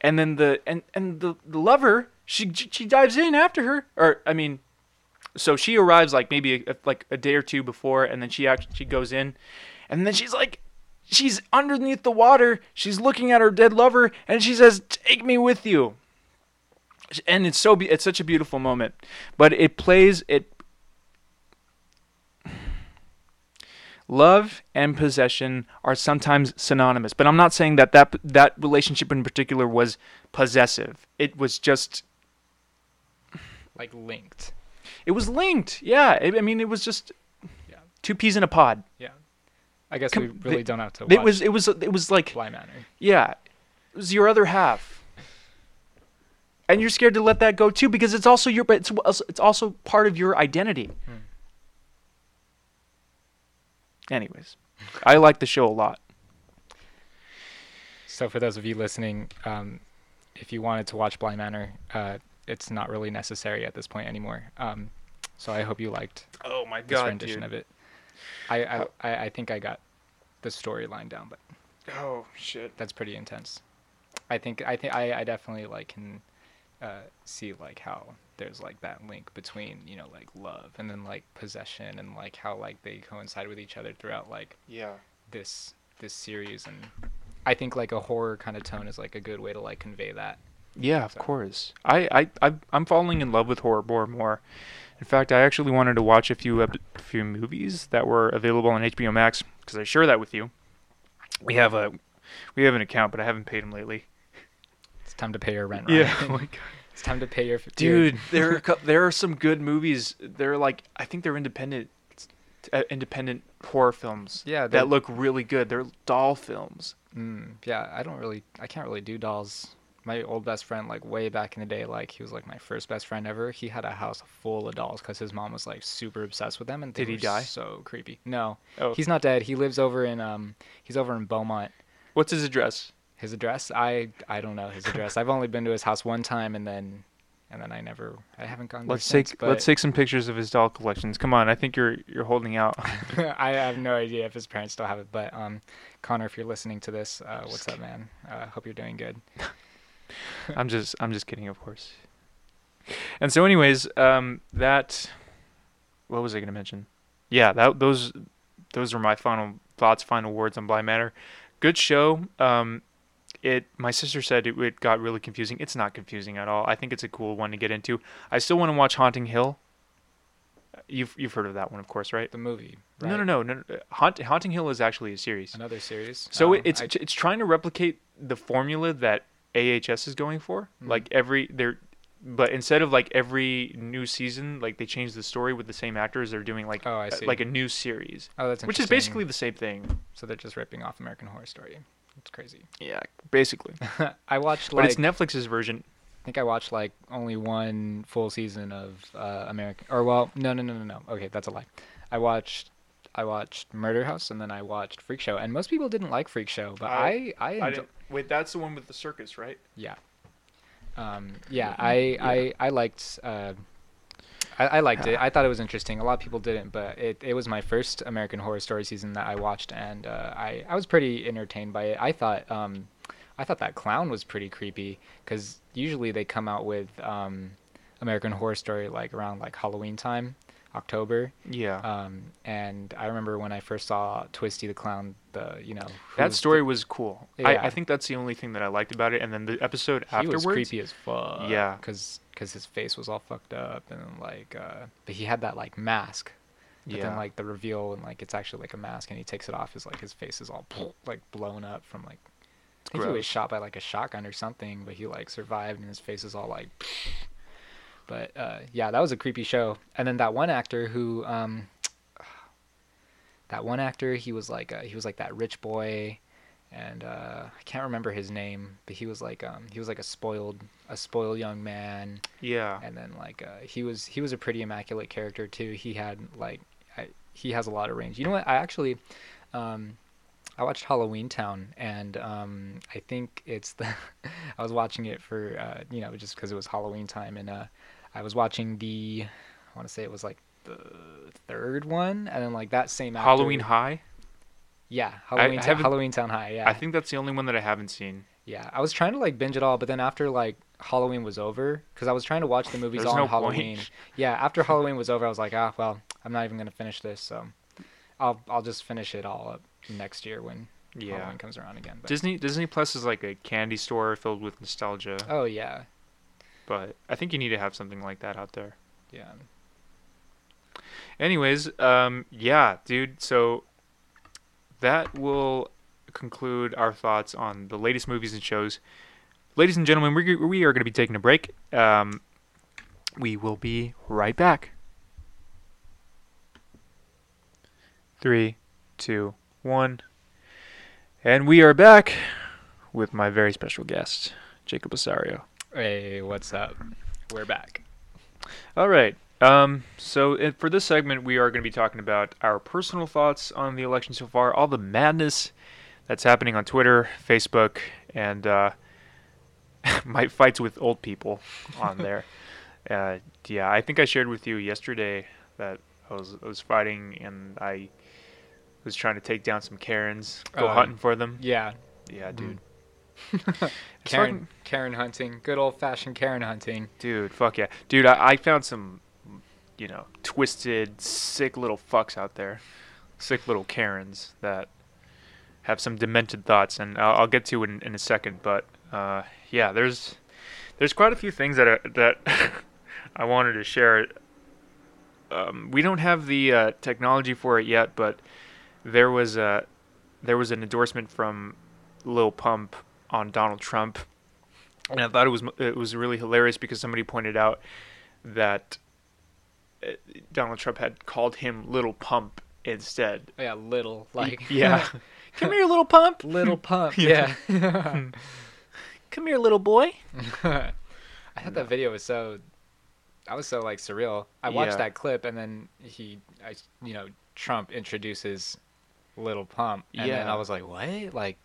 S1: and then the and and the, the lover, she she dives in after her, or I mean, so she arrives like maybe a, like a day or two before, and then she actually she goes in, and then she's like, she's underneath the water, she's looking at her dead lover, and she says, "Take me with you." And it's so be- it's such a beautiful moment, but it plays it. Love and possession are sometimes synonymous, but I'm not saying that that that relationship in particular was possessive. It was just
S2: Like linked.
S1: it was linked. Yeah, I I mean it was just
S2: Yeah.
S1: two peas in a pod.
S2: Yeah. I guess
S1: Com-
S2: we really don't have to.
S1: It was it was it was like
S2: Bly Manor.
S1: yeah, it was your other half. And you're scared to let that go too because it's also your but it's also- it's also part of your identity.
S2: Hmm.
S1: Anyways, I like the show a lot.
S2: So for those of you listening, um, if you wanted to watch Bly Manor, uh, it's not really necessary at this point anymore. Um, so I hope you liked
S1: Oh my
S2: this rendition of it. I, I, I I think I got the storyline down, but
S1: Oh shit.
S2: that's pretty intense. I think I think I, I definitely like can uh, see like how there's like that link between you know like love and then like possession and like how like they coincide with each other throughout like
S1: Yeah.
S2: this this series and I think like a horror kind of tone is like a good way to like convey that.
S1: Yeah, of
S2: So-
S1: course. I, I, I, I'm falling in love with horror more and more. In fact, I actually wanted to watch a few ep- few movies that were available on HBO Max because I share that with you. We have a we have an account, but I haven't paid him lately.
S2: Time to pay your rent.
S1: Right?
S2: Yeah,
S1: oh my *laughs* God.
S2: it's time to pay your f- your-
S1: dude, there are *laughs* there are some good movies. They're like I think they're independent uh, independent horror films.
S2: Yeah,
S1: that look really good. They're doll films.
S2: Mm, yeah, I don't really, I can't really do dolls. My old best friend, like way back in the day, like he was like my first best friend ever. He had a house full of dolls because his mom was like super obsessed with them, and they
S1: Did he die?
S2: So creepy. No,
S1: Oh,
S2: he's not dead. He lives over in um, he's over in Beaumont.
S1: what's his address?
S2: His address, I I don't know his address. I've only been to his house one time, and then and then I never, I haven't gone. there
S1: Let's
S2: since,
S1: take let's take some pictures of his doll collections. Come on, I think you're you're holding out. *laughs*
S2: I have no idea if his parents still have it, but um, Connor, if you're listening to this, uh, what's up, man? Uh, hope you're doing good. *laughs*
S1: I'm just I'm just kidding, of course. And so, anyways, um, that what was I gonna mention? Yeah, that those those are my final thoughts, final words on Bly Manor. Good show. Um, it my sister said it, it got really confusing. It's not confusing at all. I think it's a cool one to get into. I still want to watch Haunting Hill. You've you've heard of that one, of course, right?
S2: The movie.
S1: No, no, no, no. no. Haunt, Haunting Hill is actually a series.
S2: Another series.
S1: So it, it's
S2: I-
S1: it's trying to replicate the formula that AHS is going for.
S2: Mhm.
S1: Like every they're but instead of like every new season, like they change the story with the same actors, they're doing like
S2: oh, I see.
S1: like a new series,
S2: oh, that's
S1: which is basically the same thing.
S2: So they're just ripping off American Horror Story. It's crazy.
S1: Yeah, basically. *laughs*
S2: I watched like, but
S1: it's Netflix's version.
S2: I think I watched like only one full season of uh, American. Or well, no, no, no, no, no. Okay, that's a lie. I watched. I watched Murder House and then I watched Freak Show, and most people didn't like Freak Show, but I I, enjo-
S1: wait, that's the one with the circus, right?
S2: yeah, um, yeah, I I I liked. Uh, I, I liked it. I thought it was interesting. A lot of people didn't, but it, it was my first American Horror Story season that I watched, and uh, I I was pretty entertained by it. I thought um, I thought that clown was pretty creepy because usually they come out with um, American Horror Story like around like Halloween time, October.
S1: Yeah.
S2: Um, and I remember when I first saw Twisty the Clown, the you know
S1: that story was cool. I,
S2: Yeah.
S1: I think that's the only thing that I liked about it. And then the episode
S2: the, he
S1: afterwards,
S2: was creepy as fuck.
S1: Yeah.
S2: Because because his face was all fucked up and like, uh, but he had that like mask. But
S1: yeah,
S2: then like the reveal and like it's actually like a mask and he takes it off is like his face is all *sniffs* like blown up from like I think he was shot by like a shotgun or something, but he like survived and his face is all like. *sniffs* But uh, yeah, that was a creepy show. And then that one actor who, um, that one actor, he was like uh he was like that rich boy, and uh, I can't remember his name, but he was like um he was like a spoiled a spoiled young man,
S1: Yeah.
S2: and then like uh, he was he was a pretty immaculate character too. He had like I, he has a lot of range. You know what? I actually um I watched Halloween Town, and um I think it's the *laughs* I was watching it for uh you know just because it was Halloween time, and uh I was watching the I want to say it was like the third one, and then like that same actor,
S1: Halloween High.
S2: yeah, Halloween,
S1: I
S2: Town, Halloween Town High, yeah.
S1: I think that's the only one that I haven't seen.
S2: Yeah, I was trying to like binge it all, but then after like Halloween was over, because I was trying to watch the movies on
S1: no point.
S2: Halloween. Yeah, after Halloween was over, I was like, ah, well, I'm not even gonna finish this, so I'll I'll just finish it all up next year when
S1: Yeah.
S2: Halloween comes around again. But,
S1: Disney Disney Plus is like a candy store filled with nostalgia,
S2: oh yeah,
S1: but I think you need to have something like that out there.
S2: yeah,
S1: Anyways, um, yeah, dude. So that will conclude our thoughts on the latest movies and shows. Ladies and gentlemen, we we are going to be taking a break. Um, we will be right back. Three, two, one, and we are back with my very special guest, Jacob Osario.
S2: Hey, what's up? We're back.
S1: All right. Um, so uh, for this segment, we are going to be talking about our personal thoughts on the election so far, all the madness that's happening on Twitter, Facebook, and uh, *laughs* my fights with old people on there. *laughs* uh, yeah, I think I shared with you yesterday that I was I was fighting and I was trying to take down some Karens, go
S2: Oh,
S1: hunting for them.
S2: Yeah,
S1: Yeah, dude.
S2: Mhm. *laughs*
S1: It's
S2: Karen
S1: fucking-
S2: Karen hunting, good old fashioned Karen hunting.
S1: Dude, fuck yeah. Dude, I, I found some, you know, twisted, sick little fucks out there. Sick little Karens that have some demented thoughts, and I'll, I'll get to in, in a second. But uh, yeah, there's there's quite a few things that are, that *laughs* I wanted to share. Um, we don't have the uh, technology for it yet, but there was a there was an endorsement from Lil Pump on Donald Trump, and I thought it was it was really hilarious because somebody pointed out that uh, Donald Trump had called him Little Pump instead.
S2: Yeah, little like
S1: yeah. *laughs* Come here, little pump.
S2: little pump. *laughs*
S1: Yeah.
S2: yeah. *laughs*
S1: Come here, little boy.
S2: I thought that video was so. I was so like surreal. I watched
S1: Yeah.
S2: that clip and then he, I, you know, Trump introduces Little Pump, and then I was like, what? Like,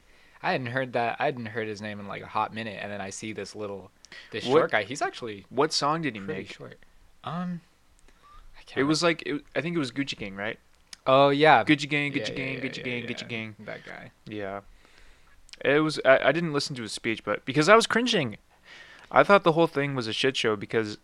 S2: I hadn't heard that. I hadn't heard his name in like a hot minute, and then I see this little, this
S1: What-
S2: short guy. He's actually
S1: What song did he
S2: pretty
S1: make?
S2: short. Um,
S1: It was like it, I think it was Gucci Gang, right?
S2: Oh yeah.
S1: Gucci Gang, Gucci
S2: yeah,
S1: Gang,
S2: yeah,
S1: Gucci
S2: yeah,
S1: Gang. Gucci Gang.
S2: That guy.
S1: Yeah. It was. I, I didn't listen to his speech, but because I was cringing, I thought the whole thing was a shit show because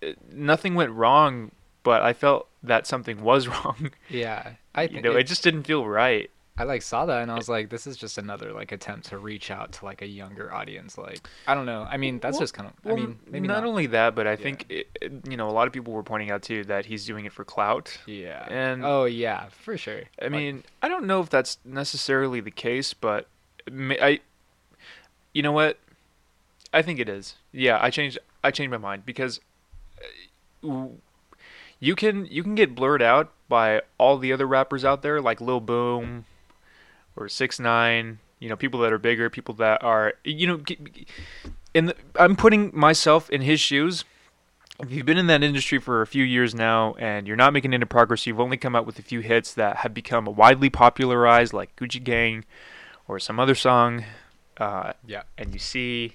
S1: it, nothing went wrong, but I felt that something was *laughs* wrong.
S2: Yeah. I
S1: you know,
S2: it,
S1: it just didn't feel right.
S2: I like saw that and I was like, this is just another like attempt to reach out to like a younger audience. Like, I don't know. I mean, that's
S1: Well-
S2: just kind of. I mean, maybe
S1: not,
S2: not.
S1: only that, but I
S2: Yeah.
S1: think it, it- you know a lot of people were pointing out too that he's doing it for clout.
S2: Yeah.
S1: And-
S2: oh yeah, for sure.
S1: I
S2: Like,
S1: mean, I don't know if that's necessarily the case, but I, you know what? I think it is. Yeah, I changed. I changed my mind because uh, you can you can get blurred out by all the other rappers out there, like Lil Boom or Six Nine. You know, people that are bigger, people that are you know. g- g- In the, I'm putting myself in his shoes. If you've been in that industry for a few years now and you're not making any progress, you've only come out with a few hits that have become widely popularized, like Gucci Gang or some other song, uh,
S2: Yeah.
S1: and you see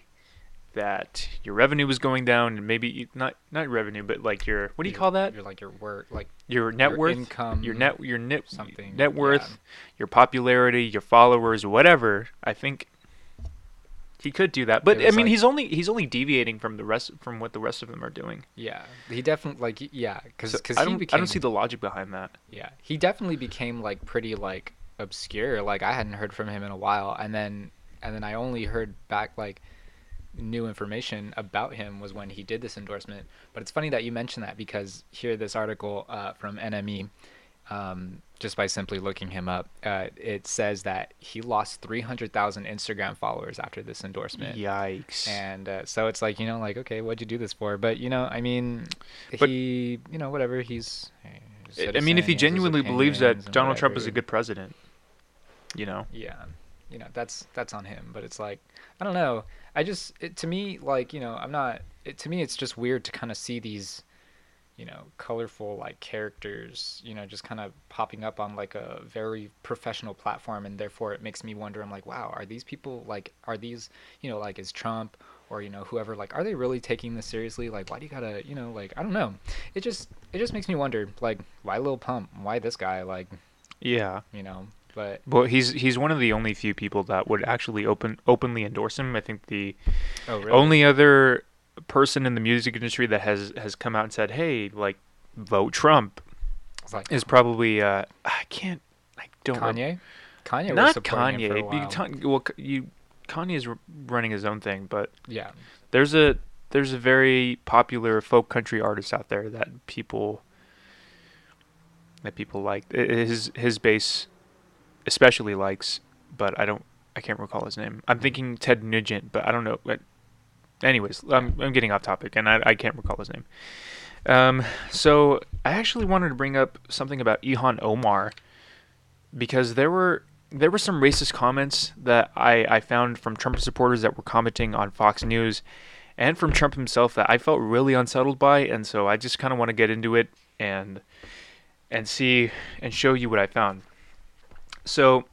S1: that your revenue was going down, and maybe not not revenue, but like your what do you
S2: Your-
S1: call that?
S2: Your like your work, like
S1: Your net
S2: your
S1: worth,
S2: income,
S1: your net, your net
S2: something.
S1: net
S2: yeah.
S1: worth, your popularity, your followers, whatever. I think he could do that, but I mean,
S2: like-
S1: he's only he's only deviating from the rest from what the rest of them are doing.
S2: Yeah, he definitely like yeah, because
S1: So
S2: because
S1: I
S2: he
S1: don't
S2: became
S1: I don't see the logic behind that.
S2: yeah he definitely became like pretty like obscure. Like I hadn't heard from him in a while, and then and then I only heard back like new information about him was when he did this endorsement. But it's funny that you mentioned that because here this article uh, from NME, um, just by simply looking him up, uh, it says that he lost 300,000 Instagram followers after this endorsement.
S1: Yikes!
S2: And uh, so it's like you know, like okay, what'd you do this for? But you know, I mean,
S1: But-
S2: he, you know, whatever. He's.
S1: I- mean, if he
S2: citizen, has his
S1: genuinely believes that Donald Trump is a good president, you know,
S2: Yeah, you know that's that's on him. But it's like I don't know. I just it, to me like you know I'm not. It, to me it's just weird to kind of see these you know colorful like characters you know just kind of popping up on like a very professional platform and therefore it makes me wonder i'm like wow are these people like are these you know like is trump or you know whoever like are they really taking this seriously like why do you gotta you know like i don't know it just it just makes me wonder like why Lil Pump why this guy like
S1: Yeah.
S2: you know but
S1: Well, he's he's one of the only few people that would actually open openly endorse him. I think the
S2: oh really
S1: only other person in the music industry that has has come out and said, "Hey, like vote Trump,"
S2: like
S1: is probably uh I can't I don't
S2: Kanye Kanye was
S1: not
S2: him for a
S1: Kanye. You well, you Kanye's r- running his own thing, but
S2: yeah
S1: there's a there's a very popular folk country artist out there that people that people like. His his base especially likes, but I don't I can't recall his name. I'm thinking Ted Nugent, but I don't know. But anyways, I'm I'm getting off topic, and I I can't recall his name. Um, so I actually wanted to bring up something about Ilhan Omar because there were there were some racist comments that I, I found from Trump supporters that were commenting on Fox News and from Trump himself that I felt really unsettled by and so I just kind of want to get into it and and see and show you what I found. So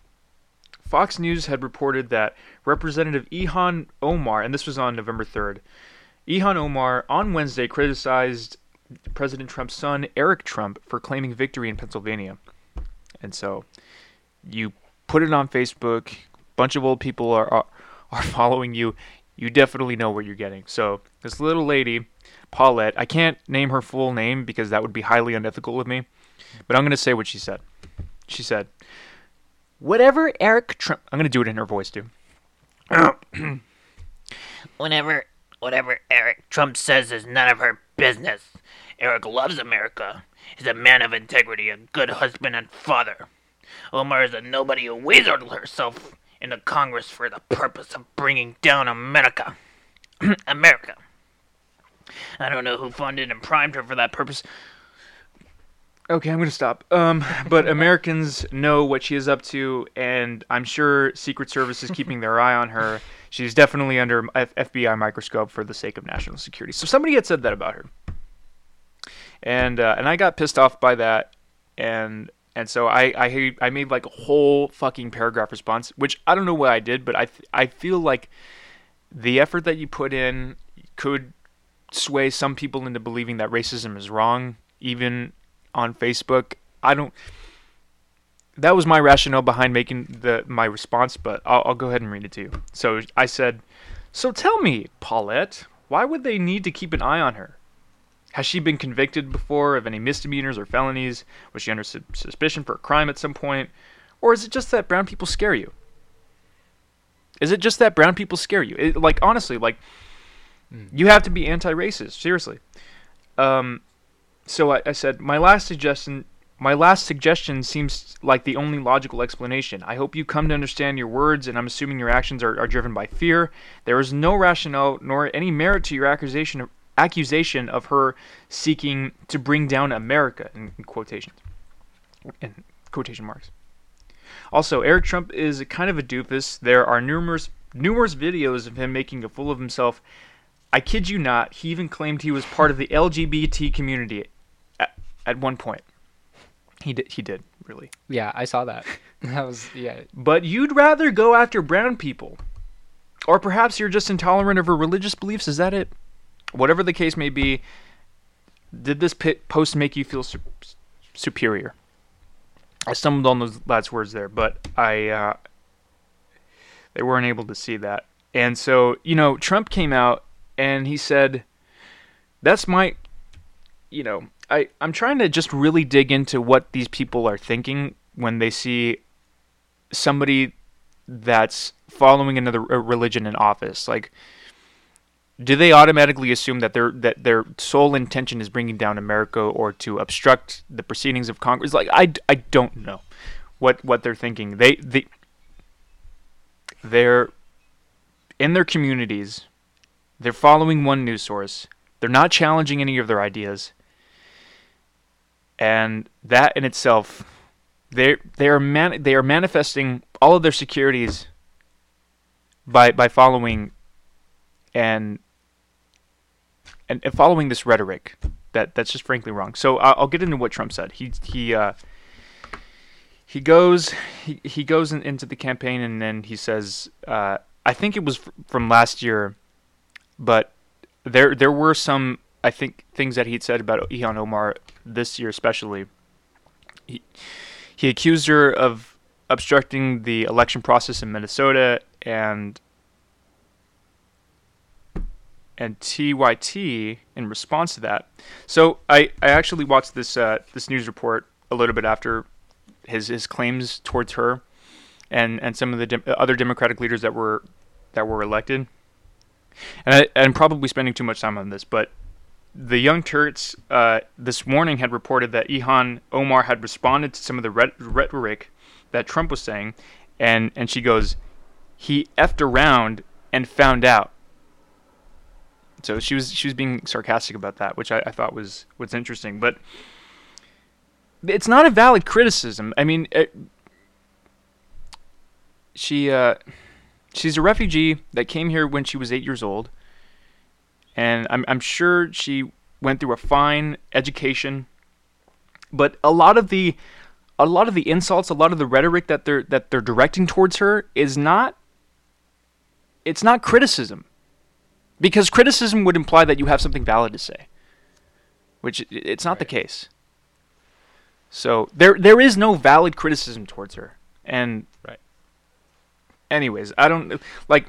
S1: Fox News had reported that Representative Ilhan Omar and this was on November 3rd. Ilhan Omar on Wednesday criticized President Trump's son Eric Trump for claiming victory in Pennsylvania. And so you put it on Facebook. Bunch of old people are, are are following you. You definitely know what you're getting. So this little lady, Paulette, I can't name her full name because that would be highly unethical with me, but I'm gonna say what she said. She said, "Whatever Eric Trump." I'm gonna do it in her voice too. *coughs*
S3: Whenever, whatever Eric Trump says is none of her business. Eric loves America. He's a man of integrity, a good husband and father. Omar is a nobody who weaseled herself into Congress for the purpose of bringing down America. *coughs* America. I don't know who funded and primed her for that purpose.
S1: Okay, I'm gonna stop. Um, but Americans know what she is up to, and I'm sure Secret Service is keeping their eye on her. She's definitely under F- FBI microscope for the sake of national security. So somebody had said that about her, and uh, and I got pissed off by that, and and so I I I made like a whole fucking paragraph response, which I don't know what I did, but I th- I feel like the effort that you put in could sway some people into believing that racism is wrong, even on Facebook. I don't. That was my rationale behind making the my response, but I'll, I'll go ahead and read it to you. So I said, "So tell me, Paulette, why would they need to keep an eye on her? Has she been convicted before of any misdemeanors or felonies? Was she under su- suspicion for a crime at some point, or is it just that brown people scare you? Is it just that brown people scare you? It, like honestly, like you have to be anti-racist. Seriously." Um, so I, I said my last suggestion my last suggestion seems like the only logical explanation. I hope you come to understand your words, and I'm assuming your actions are, are driven by fear. There is no rationale nor any merit to your accusation of, accusation of her seeking to bring down America in, in quotations in quotation marks. Also, Eric Trump is kind of a doofus. There are numerous numerous videos of him making a fool of himself. I kid you not, he even claimed he was part of the LGBT community at, one point. He did, he did, really.
S2: yeah I saw that *laughs* that was yeah
S1: But you'd rather go after brown people. Or perhaps you're just intolerant of her religious beliefs, is that it? Whatever the case may be, did this post make you feel su- superior? I stumbled on those last words there, but I uh, they weren't able to see that. And so, you know, Trump came out and he said, "That's my, you know, I I'm trying to just really dig into what these people are thinking when they see somebody that's following another religion in office. Like, do they automatically assume that their that their sole intention is bringing down America or to obstruct the proceedings of Congress? Like, I, I don't know what what they're thinking. They they they're in their communities. They're following one news source. They're not challenging any of their ideas. And that in itself, they they are man, they are manifesting all of their securities by by following and and, and following this rhetoric that that's just frankly wrong. So I'll, I'll get into what Trump said. He he uh, he goes he, he goes in, into the campaign and then he says uh, I think it was f- from last year, but there there were some I think things that he'd said about Ilhan Omar this year especially. He he accused her of obstructing the election process in Minnesota and and TYT in response to that. So I, I actually watched this uh, this news report a little bit after his his claims towards her and and some of the de- other Democratic leaders that were that were elected. And I, I'm probably spending too much time on this, but the Young Turks uh, this morning had reported that Ilhan Omar had responded to some of the rhetoric that Trump was saying, and and she goes, he effed around and found out. So she was she was being sarcastic about that, which I, I thought was was interesting, but it's not a valid criticism. I mean, it, she uh, she's a refugee that came here when she was eight years old, and I'm I'm sure she went through a fine education, but a lot of the a lot of the insults, a lot of the rhetoric that they're that they're directing towards her is not it's not criticism. Because criticism would imply that you have something valid to say. Which it's not right. the case. So there there is no valid criticism towards her. And
S2: right.
S1: Anyways, I don't like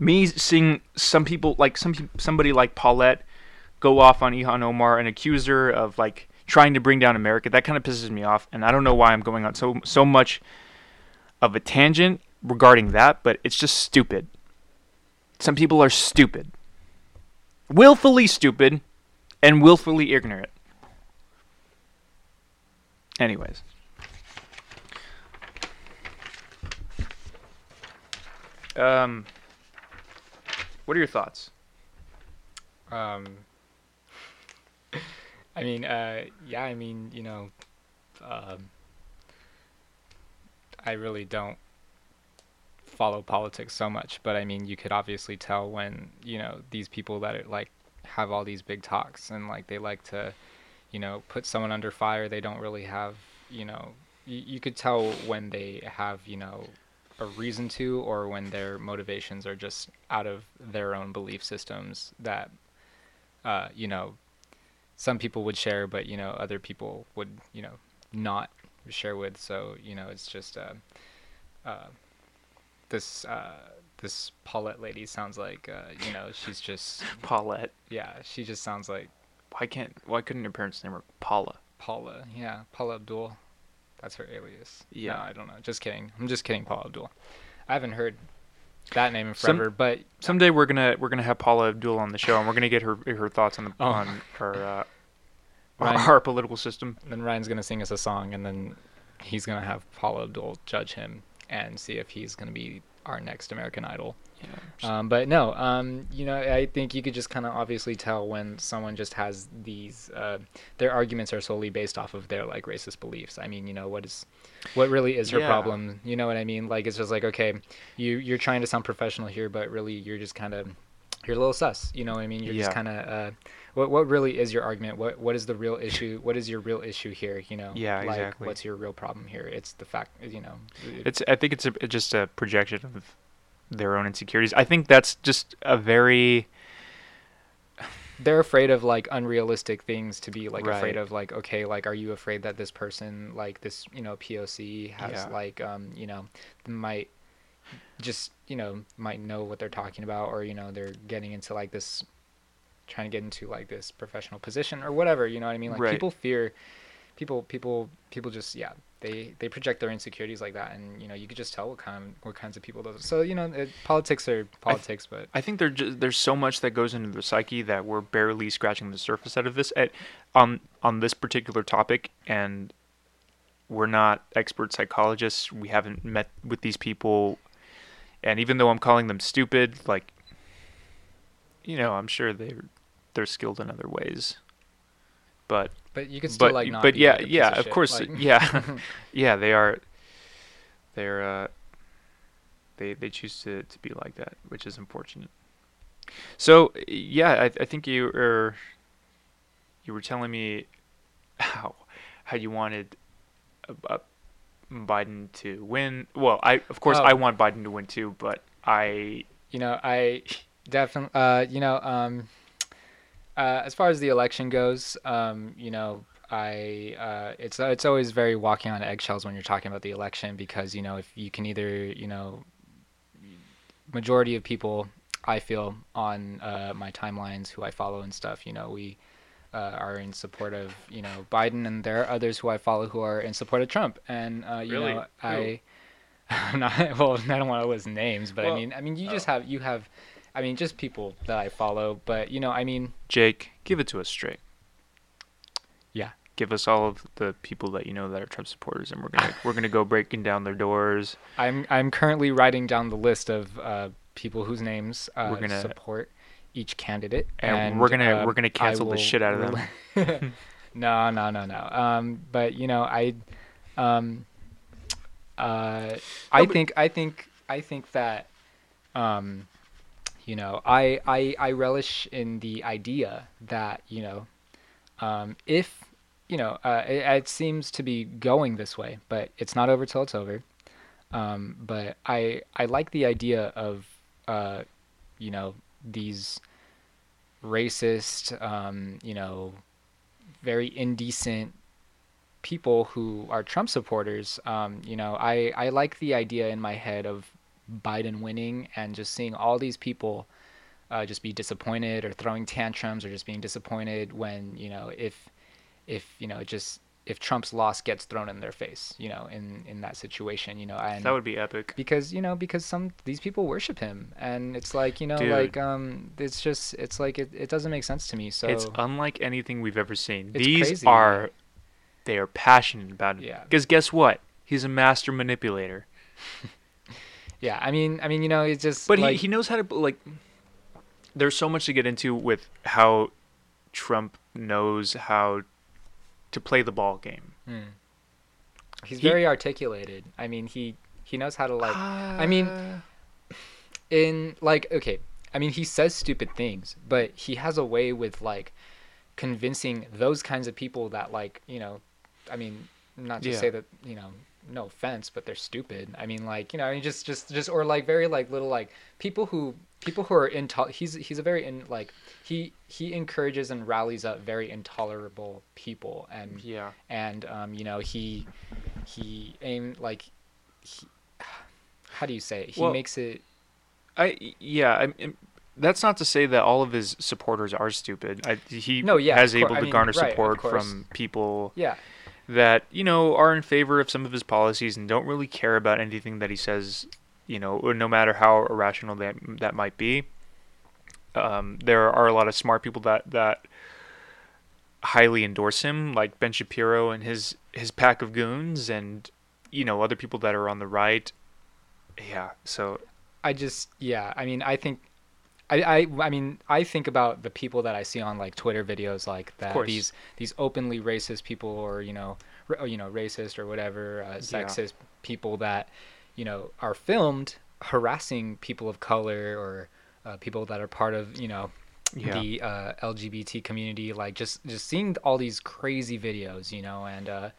S1: me seeing some people like some somebody like Paulette go off on Ilhan Omar and accuse her of like trying to bring down America. That kind of pisses me off, and I don't know why I'm going on so so much of a tangent regarding that, but it's just stupid. Some people are stupid, willfully stupid, and willfully ignorant. Anyways. Um, what are your thoughts?
S2: Um, I mean, uh, yeah, I mean, you know, um, I really don't follow politics so much, but I mean, you could obviously tell when you know these people that are, like have all these big talks and like they like to, you know, put someone under fire. They don't really have, you know, y- you could tell when they have, you know, a reason to, or when their motivations are just out of their own belief systems that, uh, you know, some people would share, but you know other people would you know not share with. So you know it's just uh, uh, this uh, this Paulette lady sounds like uh, you know she's just *laughs*
S1: Paulette.
S2: Yeah, she just sounds like.
S1: Why can't why couldn't her parents name her Paula?
S2: Paula, yeah, Paula Abdul. That's her alias.
S1: Yeah,
S2: no, I don't know. Just kidding. I'm just kidding, Paula Abdul. I haven't heard that name in forever, Some, but
S1: someday we're gonna we're gonna have Paula Abdul on the show, and we're gonna get her her thoughts on the oh. on her uh, *laughs* Ryan, our political system.
S2: Then Ryan's gonna sing us a song, and then he's gonna have Paula Abdul judge him and see if he's gonna be our next American Idol. Yeah. Um, but no, um, you know, I think you could just kind of obviously tell when someone just has these. Uh, their arguments are solely based off of their like racist beliefs. I mean, you know, what is, what really is her yeah. problem? You know what I mean? Like, it's just like, okay, you you're trying to sound professional here, but really you're just kind of, you're a little sus. You know what I mean? You're yeah. just kind of. Uh, what what really is your argument? What what is the real issue? What is your real issue here? You know,
S1: yeah,
S2: like,
S1: exactly.
S2: What's your real problem here? It's the fact, you know.
S1: It's I think it's a, just a projection of their own insecurities. I think that's just a very *sighs*
S2: they're afraid of like unrealistic things to be like right. afraid of like okay like are you afraid that this person like this you know POC has yeah. like um you know might just you know might know what they're talking about or you know they're getting into like this trying to get into like this professional position or whatever you know what i mean like right. people fear people people people just yeah they they project their insecurities like that and you know you could just tell what kind what kinds of people those Are. so you know it, politics are politics
S1: I
S2: th-
S1: but i think there just, there's so much that goes into the psyche that we're barely scratching the surface out of this at on on this particular topic and we're not expert psychologists we haven't met with these people and even though i'm calling them stupid like you know i'm sure they're they're skilled in other ways. But
S2: but you can still
S1: but,
S2: like not
S1: but yeah
S2: like
S1: yeah of
S2: shit.
S1: course
S2: like
S1: yeah *laughs* *laughs* yeah they are they're uh they they choose to to be like that, which is unfortunate. So yeah, I I think you were you were telling me *laughs* how how you wanted uh, uh, Biden to win. Well, I of course
S2: Oh.
S1: I want Biden to win too, but I
S2: you know, I definitely, uh, you know, um, uh, as far as the election goes, um, you know, I, uh, it's it's always very walking on eggshells when you're talking about the election because you know if you can either you know, majority of people I feel on uh, my timelines who I follow and stuff, you know, we. Uh, are in support of you know Biden, and there are others who I follow who are in support of Trump. And uh, you
S1: Really?
S2: know? I, *laughs* I'm not well. I don't want to list names, but
S1: Well,
S2: I mean, I mean, you just
S1: oh.
S2: have you have, I mean, just people that I follow. But you know, I mean,
S1: Jake, give it to us straight.
S2: Yeah.
S1: Give us all of the people that you know that are Trump supporters, and we're gonna we're gonna go breaking down their doors.
S2: I'm I'm currently writing down the list of uh, people whose names uh,
S1: We're gonna-
S2: support each candidate,
S1: And we're gonna-
S2: uh,
S1: we're gonna cancel the shit out of
S2: them. *laughs* no, no, no, no. Um, but you know, I, um, uh, I think I think I think that, um, you know, I I I relish in the idea that you know, um, if you know, uh, it, it seems to be going this way, but it's not over till it's over. Um, but I I like the idea of uh, you know these racist, um, you know, very indecent people who are Trump supporters. Um, you know, I I like the idea in my head of Biden winning and just seeing all these people uh, just be disappointed or throwing tantrums or just being disappointed when you know if if you know just if Trump's loss gets thrown in their face, you know, in in that situation, you know, and
S1: That would be epic.
S2: because you know because some these people worship him and it's like you know
S1: Dude.
S2: like um it's just it's like it, it doesn't make sense to me so
S1: It's unlike anything we've ever seen.
S2: It's
S1: These
S2: crazy.
S1: are they are passionate about it.
S2: Yeah.
S1: Because guess what? He's a master manipulator. *laughs*
S2: yeah i mean i mean you know it's just
S1: But
S2: like,
S1: he, he knows how to like. There's so much to get into with how Trump knows how to play the ball game.
S2: Hmm. he's
S1: he-
S2: very articulated i mean he he knows how to like I mean,
S1: Uh,
S2: in like okay i mean he says stupid things but he has a way with like convincing those kinds of people that like you know i mean not to
S1: Yeah.
S2: say that you know no offense but they're stupid i mean like you know I mean, just just just or like very like little like people who people who are into he's he's a very in like he he encourages and rallies up very intolerable people and
S1: yeah.
S2: and um, you know he he aim like he, how do you say it? He
S1: Well,
S2: makes it
S1: I yeah. I, I'm- that's not to say that all of his supporters are stupid. I, he
S2: No, yeah,
S1: has able
S2: I
S1: to
S2: mean,
S1: garner
S2: right,
S1: support from people
S2: yeah
S1: that you know are in favor of some of his policies and don't really care about anything that he says. You know, no matter how irrational that that might be. Um, there are a lot of smart people that that highly endorse him, like Ben Shapiro and his his pack of goons, and you know other people that are on the right. Yeah, so
S2: I just yeah I mean I think I, I I mean I think about the people that I see on like Twitter videos like that. These these openly racist people or you know r- you know racist or whatever uh, sexist people that you know are filmed harassing people of color or uh, people that are part of you know
S1: Yeah.
S2: the uh, LGBT community. Like just just seeing all these crazy videos you know and uh,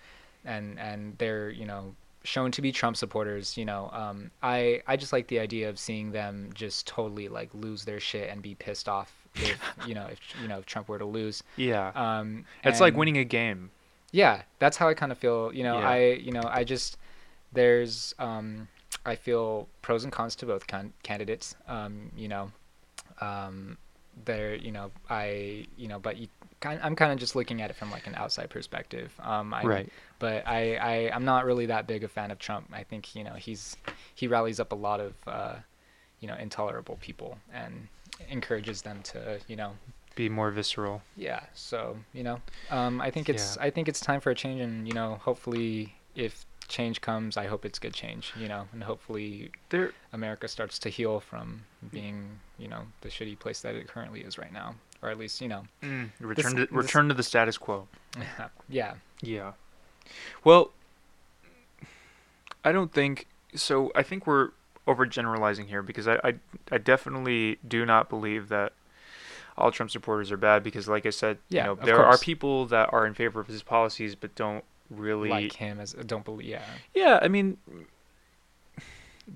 S2: and and they're you know shown to be Trump supporters you know um, I I just like the idea of seeing them just totally like lose their shit and be pissed off *laughs* if you know if you know if Trump were to lose
S1: yeah,
S2: um,
S1: it's like winning a game.
S2: yeah that's how i kind of feel you know
S1: Yeah.
S2: i you know i just there's um i feel pros and cons to both can- candidates um you know um there you know i you know but you i'm kind of just looking at it from like an outside perspective um I,
S1: Right.
S2: but I, I i'm not really that big a fan of trump i think you know he's he rallies up a lot of uh you know intolerable people and encourages them to you know
S1: Be more visceral.
S2: yeah so you know um, i think it's
S1: Yeah.
S2: i think it's time for a change and you know hopefully if change comes i hope it's good change you know and hopefully
S1: There,
S2: america starts to heal from being you know the shitty place that it currently is right now or at least you know
S1: mm, return
S2: This-
S1: to return to the status quo. *laughs*
S2: yeah
S1: Yeah. Well, I don't think so. I think we're overgeneralizing here because I, I I definitely do not believe that all Trump supporters are bad because, like I said,
S2: Yeah,
S1: you know, there are people that are in favor of his policies but don't really
S2: like him as don't believe. Yeah,
S1: Yeah, I mean,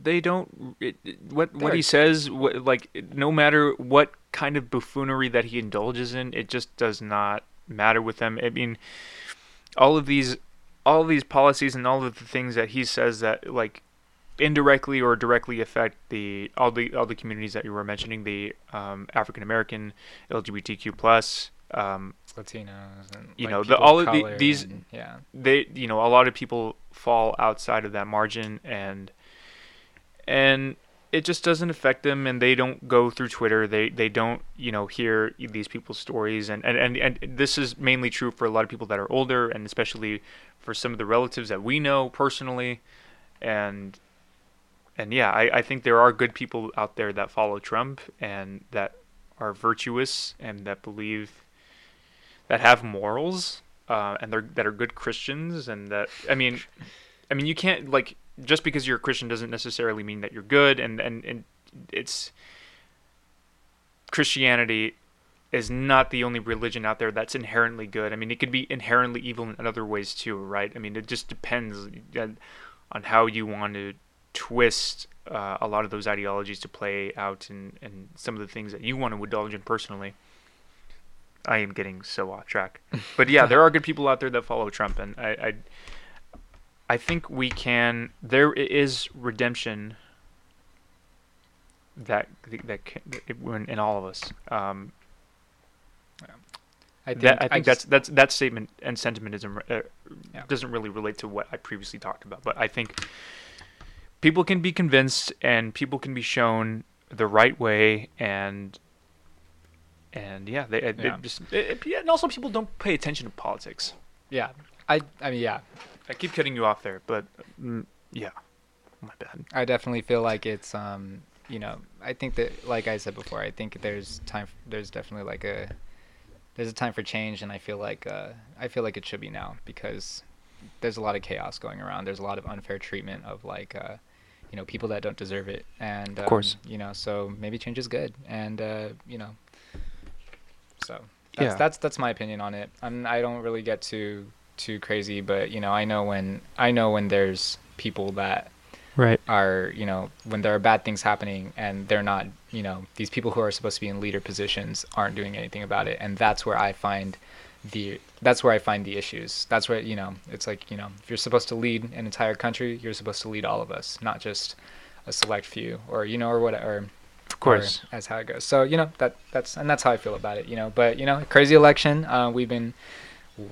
S1: they don't. It, it- what what he says, what, like no matter what kind of buffoonery that he indulges in, it just does not matter with them. I mean, all of these, all of these policies and all of the things that he says that like indirectly or directly affect the all the all the communities that you were mentioning, the um, African American, LGBTQ plus. Um,
S2: Latinos and
S1: You
S2: like,
S1: know, the- all of the- these-
S2: and- yeah
S1: they you know a lot of people fall outside of that margin and and it just doesn't affect them and they don't go through twitter. They they don't you know hear these people's stories. And and, and and this is mainly true for a lot of people that are older and especially for some of the relatives that we know personally. And and yeah i, I think there are good people out there that follow trump and that are virtuous and that believe that have morals uh, and they're that are good Christians and that I mean I mean you can't like just because you're a Christian doesn't necessarily mean that you're good and and, and it's Christianity is not the only religion out there that's inherently good. I mean it could be inherently evil in other ways too, right? I mean it just depends on how you want to twist uh, a lot of those ideologies to play out and and some of the things that you want to indulge in personally. I am getting so off track. *laughs* But yeah, there are good people out there that follow Trump, and I, I, I think we can. There is redemption. That that can, in in all of us. Um,
S2: I think,
S1: that, I think
S2: just-
S1: that's that's that statement and sentiment isn't, uh,
S2: Yeah.
S1: doesn't really relate to what I previously talked about. But I think people can be convinced and people can be shown the right way and and yeah, they, they just it, yeah, and also people don't pay attention to politics.
S2: yeah I I mean yeah
S1: I keep cutting you off there, but mm, yeah, my bad.
S2: I definitely feel like it's um you know I think that like I said before I think there's time there's definitely like a there's a time for change and I feel like uh I feel like it should be now because there's a lot of chaos going around there's a lot of unfair treatment of like uh you know people that don't deserve it and um,
S1: course.
S2: you know so maybe change is good and uh you know so that's
S1: Yeah.
S2: that's that's my opinion on it I'm I don't really get too too crazy but you know I know when I know when there's people that
S1: Right.
S2: are you know when there are bad things happening and they're not you know these people who are supposed to be in leader positions aren't doing anything about it and that's where i find the that's where i find the issues that's where you know it's like you know if you're supposed to lead an entire country you're supposed to lead all of us not just a select few or you know or whatever
S1: Of course.
S2: or that's how it goes so you know that that's and that's how i feel about it you know but you know crazy election uh, we've been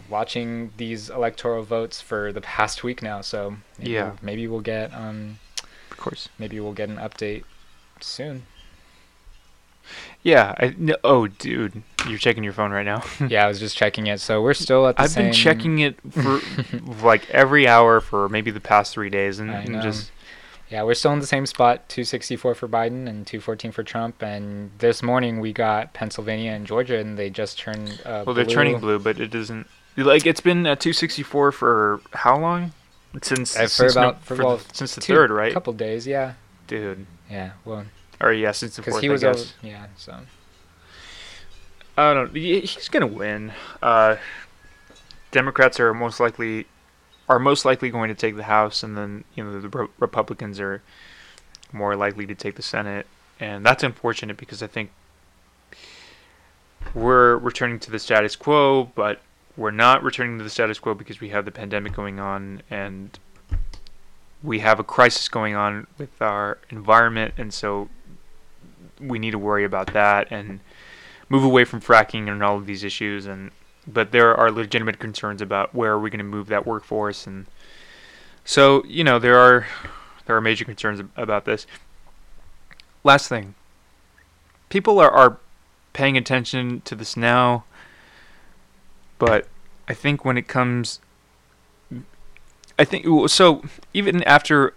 S2: watching these electoral votes for the past week now so maybe
S1: Yeah.
S2: we'll, maybe we'll get um
S1: Of course.
S2: maybe we'll get an update soon.
S1: Yeah. I, no, oh, dude, you're checking your phone right now. *laughs*
S2: yeah, I was just checking it. So we're still at the same.
S1: I've
S2: same.
S1: been checking it for *laughs* like every hour for maybe the past three days, and, and just
S2: Yeah, we're still in the same spot. 264 for Biden and 214 for Trump. And this morning we got Pennsylvania and Georgia, and they just turned. Uh,
S1: well, they're turning blue, but it doesn't. Like it's been at 264 for how long? Since
S2: Uh, for
S1: since no-
S2: about for,
S1: the- since the
S2: two-
S1: third, right, A
S2: couple days, yeah,
S1: dude?
S2: yeah. Well,
S1: Or yeah, since the fourth,
S2: he
S1: I
S2: was over.
S1: guess.
S2: Yeah, so
S1: I don't. he- He's gonna win. Uh, Democrats are most likely are most likely going to take the House, and then you know the Re- Republicans are more likely to take the Senate, and that's unfortunate because I think we're returning to the status quo, but we're not returning to the status quo because we have the pandemic going on and we have a crisis going on with our environment, and so we need to worry about that and move away from fracking and all of these issues and but there are legitimate concerns about where are we going to move that workforce and so you know there are there are major concerns about this. Last thing. People are, are paying attention to this now but i think when it comes i think so even after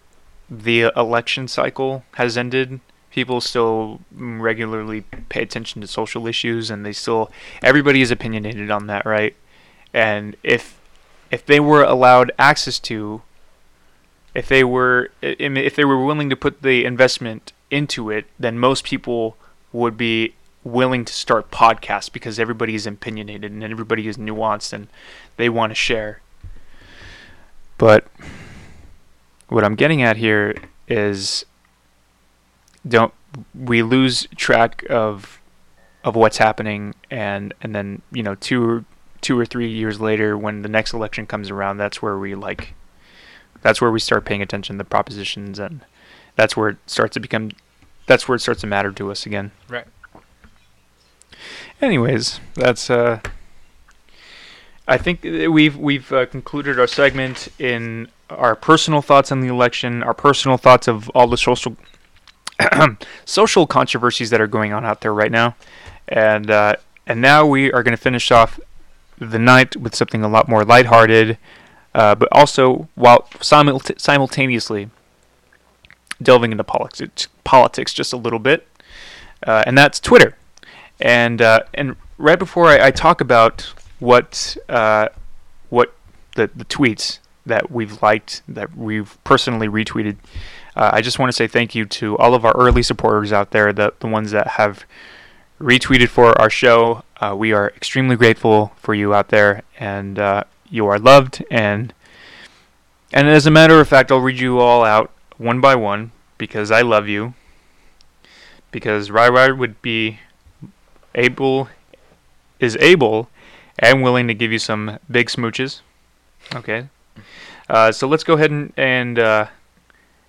S1: the election cycle has ended people still mm, regularly pay attention to social issues and they still everybody is opinionated on that right and if if they were allowed access to if they were if they were willing to put the investment into it, then most people would be willing to start podcasts because everybody is opinionated and everybody is nuanced and they want to share. But what I'm getting at here is don't we lose track of of what's happening and and then you know two or two or three years later when the next election comes around that's where we like that's where we start paying attention to the propositions and that's where it starts to become that's where it starts to matter to us again
S2: Right.
S1: anyways that's uh i think we've we've uh, concluded our segment in our personal thoughts on the election our personal thoughts of all the social *clears throat* social controversies that are going on out there right now and uh, and now we are going to finish off the night with something a lot more lighthearted, uh, but also while simulta- simultaneously delving into politics, politics just a little bit, uh, and that's Twitter. And uh, and right before I, I talk about what uh, what the the tweets that we've liked, that we've personally retweeted, uh, I just want to say thank you to all of our early supporters out there, the the ones that have retweeted for our show. Uh, we are extremely grateful for you out there, and uh, you are loved. And and as a matter of fact, I'll read you all out one by one because I love you. Because Rai would be able, is able, and willing to give you some big smooches. Okay. Uh, so let's go ahead and and uh,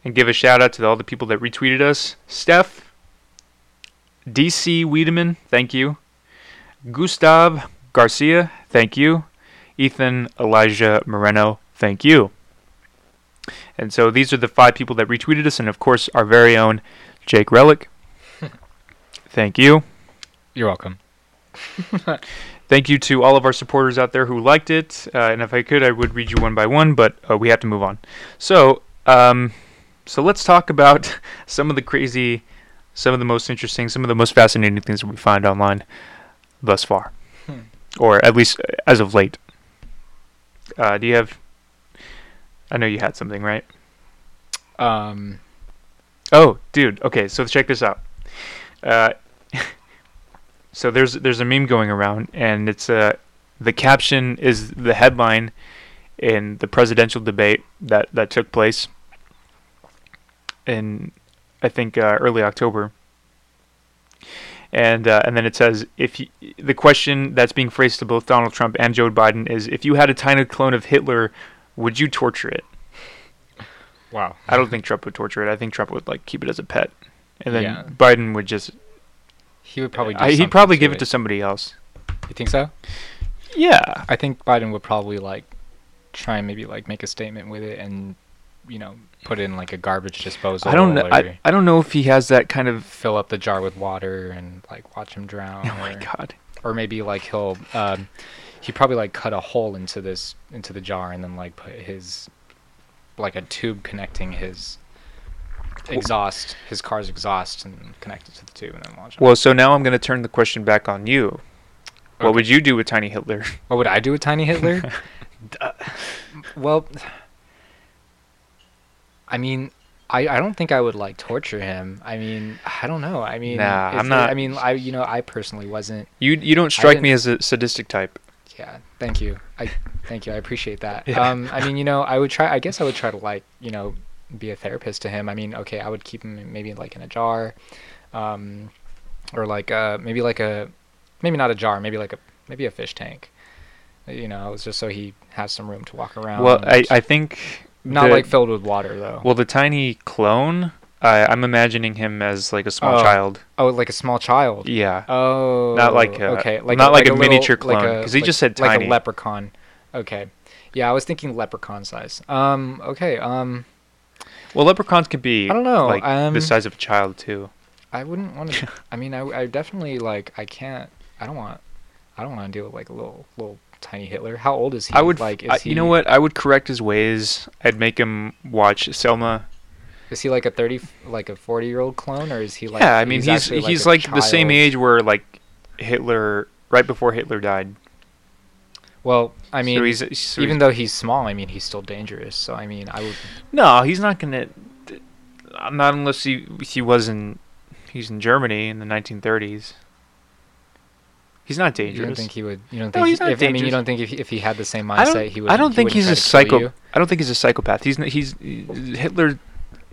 S1: and give a shout out to all the people that retweeted us. Steph, DC Wiedemann, thank you. Gustav Garcia, thank you. Ethan Elijah Moreno, thank you. And so these are the five people that retweeted us, and of course, our very own Jake Relic. *laughs* thank you.
S2: You're welcome. *laughs*
S1: Thank you to all of our supporters out there who liked it. Uh, and if I could, I would read you one by one, but uh, we have to move on. So, um, so let's talk about *laughs* some of the crazy, some of the most interesting, some of the most fascinating things that we find online thus far,
S2: Hmm.
S1: or at least uh, as of late. Uh, do you have? I know you had something, right?
S2: Um,
S1: Oh, dude. Okay, so check this out. Uh, *laughs* so there's there's a meme going around, and it's uh the caption is the headline in the presidential debate that that took place in I think uh, early October. And uh, and then it says if you, the question that's being phrased to both Donald Trump and Joe Biden is if you had a tiny clone of Hitler, would you torture it?
S2: wow.
S1: I don't think Trump would torture it. I think Trump would like keep it as a pet, and then
S2: Yeah.
S1: Biden would just.
S2: He would probably. Do
S1: I, he'd probably give it to somebody else.
S2: You think so?
S1: Yeah.
S2: I think Biden would probably like try and maybe like make a statement with it and you know put in like a garbage disposal.
S1: I don't know. I, I don't know if he has that kind of.
S2: fill up the jar with water and like watch him drown.
S1: Oh my
S2: or,
S1: god.
S2: Or maybe like he'll um, he probably like cut a hole into this into the jar and then like put his like a tube connecting his exhaust his car's exhaust and connect it to the tube and then watch. him.
S1: Well, so now I'm going to turn the question back on you. What would you do with Tiny Hitler?
S2: What would I do with Tiny Hitler? Uh, *laughs* well, I mean, I, I don't think I would like torture him. I mean, I don't know. I mean,
S1: Nah, I'm
S2: it-
S1: not-
S2: I mean, I you know, I personally wasn't.
S1: You you don't strike me as a sadistic type.
S2: Yeah, thank you. I thank you. I appreciate that. *laughs*
S1: Yeah.
S2: Um, I mean, you know, I would try. I guess I would try to like, you know, be a therapist to him. I mean, okay, I would keep him maybe like in a jar, um, or like uh maybe like a, maybe not a jar, maybe like a maybe a fish tank. You know, it's just so he has some room to walk around.
S1: Well, I I think
S2: not
S1: the-
S2: like filled with water though.
S1: well the tiny clone. I I'm imagining him as like a small
S2: Oh.
S1: child.
S2: oh, like a small child.
S1: Yeah.
S2: Oh,
S1: Not like a-
S2: okay, like
S1: not like a
S2: little-
S1: miniature
S2: like
S1: clone,
S2: a-
S1: 'cause he
S2: like-
S1: just said tiny.
S2: like a leprechaun. Okay, yeah, I was thinking leprechaun size. Um, okay, um,
S1: Well, leprechauns can be
S2: I don't know,
S1: like
S2: um,
S1: the size of a child too.
S2: I wouldn't want to. *laughs* I mean, I, I definitely like. I can't. I don't want. I don't want to deal with like a little little tiny Hitler. How old is he?
S1: I would
S2: like. Is
S1: I,
S2: he,
S1: you know what? I would correct his ways. I'd make him watch Selma.
S2: Is he like a thirty, like a forty year old clone, or is he like?
S1: yeah, I mean he's
S2: actually,
S1: he's
S2: a
S1: like, the same age where like Hitler right before Hitler died.
S2: Well, I mean,
S1: so he's, so
S2: even
S1: he's-
S2: though he's small, I mean, he's still dangerous. So I mean, I would.
S1: no, he's not gonna. Not unless he he was in he's in Germany in the 1930s. He's not dangerous.
S2: You
S1: dangerous.
S2: don't think he would? You don't
S1: No,
S2: think?
S1: he's not
S2: if, I mean, you don't think if he, if he had the same mindset, he would.
S1: I don't
S2: he
S1: think he's a psycho. I don't think he's a psychopath. He's he's Hitler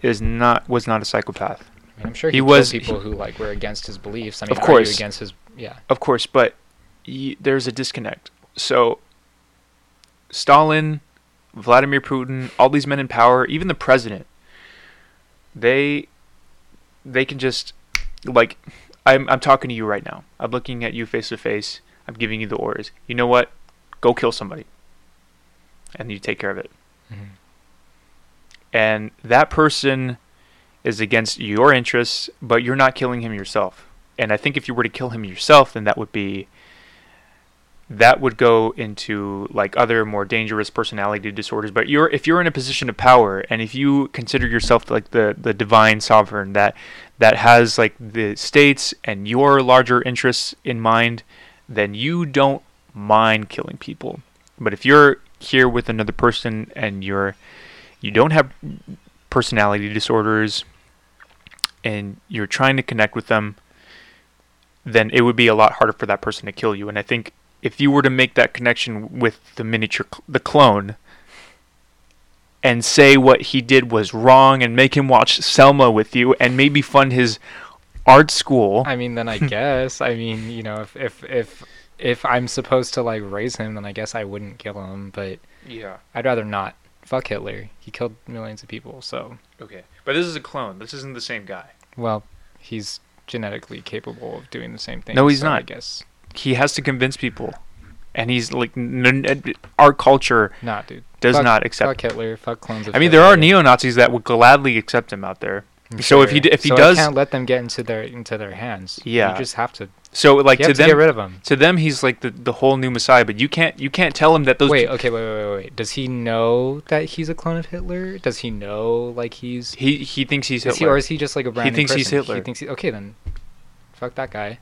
S1: is not was not a psychopath.
S2: I mean, I'm sure
S1: He
S2: he,
S1: was-
S2: people who like were against his beliefs. I mean,
S1: Of course.
S2: against his. Yeah.
S1: Of course, but y- there's a disconnect. So Stalin, Vladimir Putin, all these men in power, even the president, they they can just like I'm I'm talking to you right now. I'm looking at you face to face. I'm giving you the orders. You know what? Go kill somebody. And you take care of it.
S2: Mhm.
S1: And that person is against your interests, but you're not killing him yourself. And I think if you were to kill him yourself, then that would be that would go into like other more dangerous personality disorders. But you're if you're in a position of power and if you consider yourself like the the divine sovereign that that has like the states and your larger interests in mind, then you don't mind killing people. But if you're here with another person and you're you don't have personality disorders and you're trying to connect with them, then it would be a lot harder for that person to kill you. And I think if you were to make that connection with the miniature, cl- the clone, and say what he did was wrong and make him watch Selma with you and maybe fund his art school.
S2: I mean, then I *laughs* guess. I mean, you know, if if if if I'm supposed to like raise him, then I guess I wouldn't kill him. But
S1: yeah.
S2: I'd rather not. Fuck Hitler. He killed millions of people. So,
S1: Okay. But this is a clone. This isn't the same guy.
S2: well, he's genetically capable of doing the same thing.
S1: No, he's
S2: so I guess
S1: He has to convince people. And he's like, n- n- our culture
S2: not, dude.
S1: does
S2: Fuck-
S1: not accept.
S2: Fuck Hitler. Fuck clones of
S1: I mean, there are neo Nazis that would gladly accept him out there.
S2: I'm
S1: so if he d- if he
S2: so
S1: does-
S2: I can't let them get into their into their hands.
S1: Yeah.
S2: you just have to.
S1: So like to them,
S2: get rid of him.
S1: to them, he's like the, the whole new Messiah. But you can't you can't tell him that those.
S2: Wait, okay, wait, wait, wait, wait. Does he know that he's a clone of Hitler? Does he know like he's?
S1: he he thinks he's
S2: Is he,
S1: Hitler.
S2: or is he just like a brand new
S1: thinks he's? Hitler.
S2: He thinks he, okay then. Fuck that guy.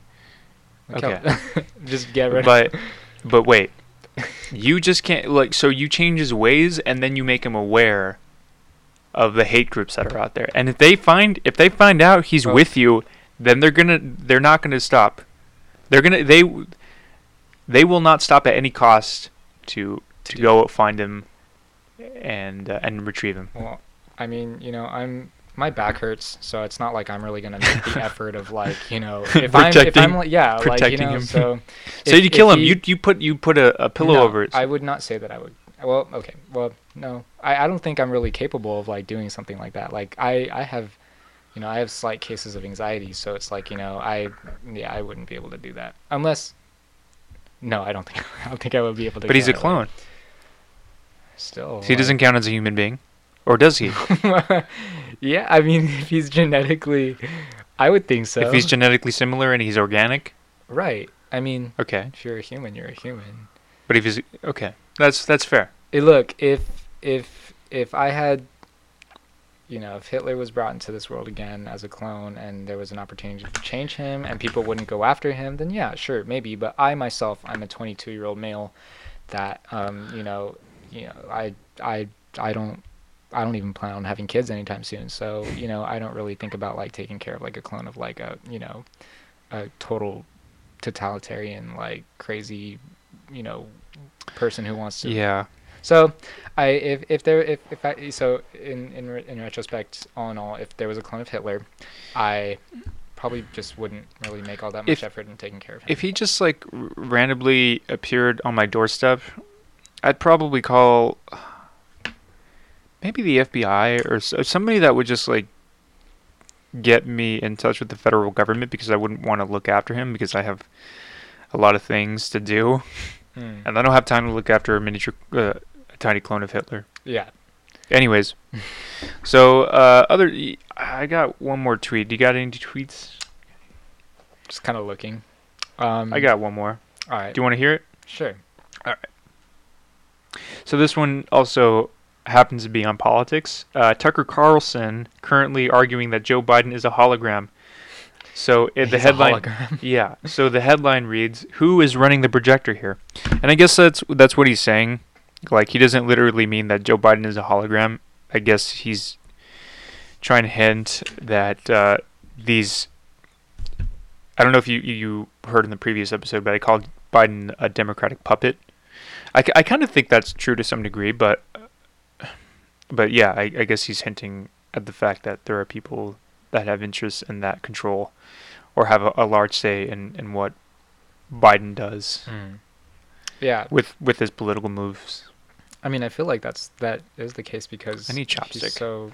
S1: Okay. *laughs*
S2: just get rid
S1: but
S2: of.
S1: but wait, *laughs* you just can't like so you change his ways and then you make him aware of the hate groups that are out there. And if they find if they find out he's
S2: Well-
S1: with you, then they're gonna they're not gonna stop. They're gonna they they will not stop at any cost to to go find him and uh, and retrieve him.
S2: Well, I mean, you know, I'm my back hurts, so it's not like I'm really gonna make the *laughs* effort of like, you know, if I'm if I'm like, yeah, like you
S1: protecting
S2: know,
S1: him.
S2: so. *laughs*
S1: So you kill him.
S2: he-
S1: You you put you put a, a pillow
S2: no,
S1: over it.
S2: I would not say that I would. Well, okay. Well, no. I, I don't think I'm really capable of like doing something like that. Like I I have, you know, I have slight cases of anxiety, so it's like you know I yeah I wouldn't be able to do that unless. No, I don't *laughs* think I don't think I would be able to. Do that.
S1: But he's a clone.
S2: Still.
S1: He doesn't count as a human being, or does he?
S2: Yeah, I mean, *laughs* if he's genetically, I would think so.
S1: If he's genetically similar and he's organic,
S2: right. I mean,
S1: okay.
S2: if you're a human, you're a human.
S1: But if he's okay, that's that's fair.
S2: Eh, look, if if if I had, you know, if Hitler was brought into this world again as a clone, and there was an opportunity to change him, and people wouldn't go after him, then yeah, sure, maybe. But I myself, I'm a 22 year old male, that um, you know, you know, I I I don't. I don't even plan on having kids anytime soon, so you know I don't really think about like taking care of like a clone of like a you know, a total totalitarian like crazy, you know, person who wants to
S1: Yeah.
S2: so, I if if there if if I so in in in retrospect, all in all, if there was a clone of Hitler, I probably just wouldn't really make all that much
S1: If-
S2: effort in taking care of him.
S1: If he just like randomly appeared on my doorstep, I'd probably call maybe the FBI or somebody that would just like get me in touch with the federal government because I wouldn't want to look after him because I have a lot of things to do
S2: Hmm.
S1: and I don't have time to look after a miniature uh, a tiny clone of Hitler.
S2: yeah,
S1: Anyways, so uh, other I got one more tweet. Do you got any tweets?
S2: just kind of looking. Um,
S1: I got one more.
S2: all right.
S1: Do you want to hear it?
S2: sure. All right.
S1: So this one also happens to be on politics. Uh, Tucker Carlson currently arguing that Joe Biden is a hologram. So it, the headline, *laughs* yeah. So the headline reads, "Who is running the projector here?" And I guess that's that's what he's saying. Like he doesn't literally mean that Joe Biden is a hologram. I guess he's trying to hint that uh, these. I don't know if you you heard in the previous episode, but I called Biden a Democratic puppet. I, I kind of think that's true to some degree, but but yeah, I, I guess he's hinting at the fact that there are people that have interests in that control or have a, a large say in, in what Biden does
S2: Mm. Yeah,
S1: with with his political moves.
S2: I mean, I feel like that's that is the case because
S1: I need
S2: he's so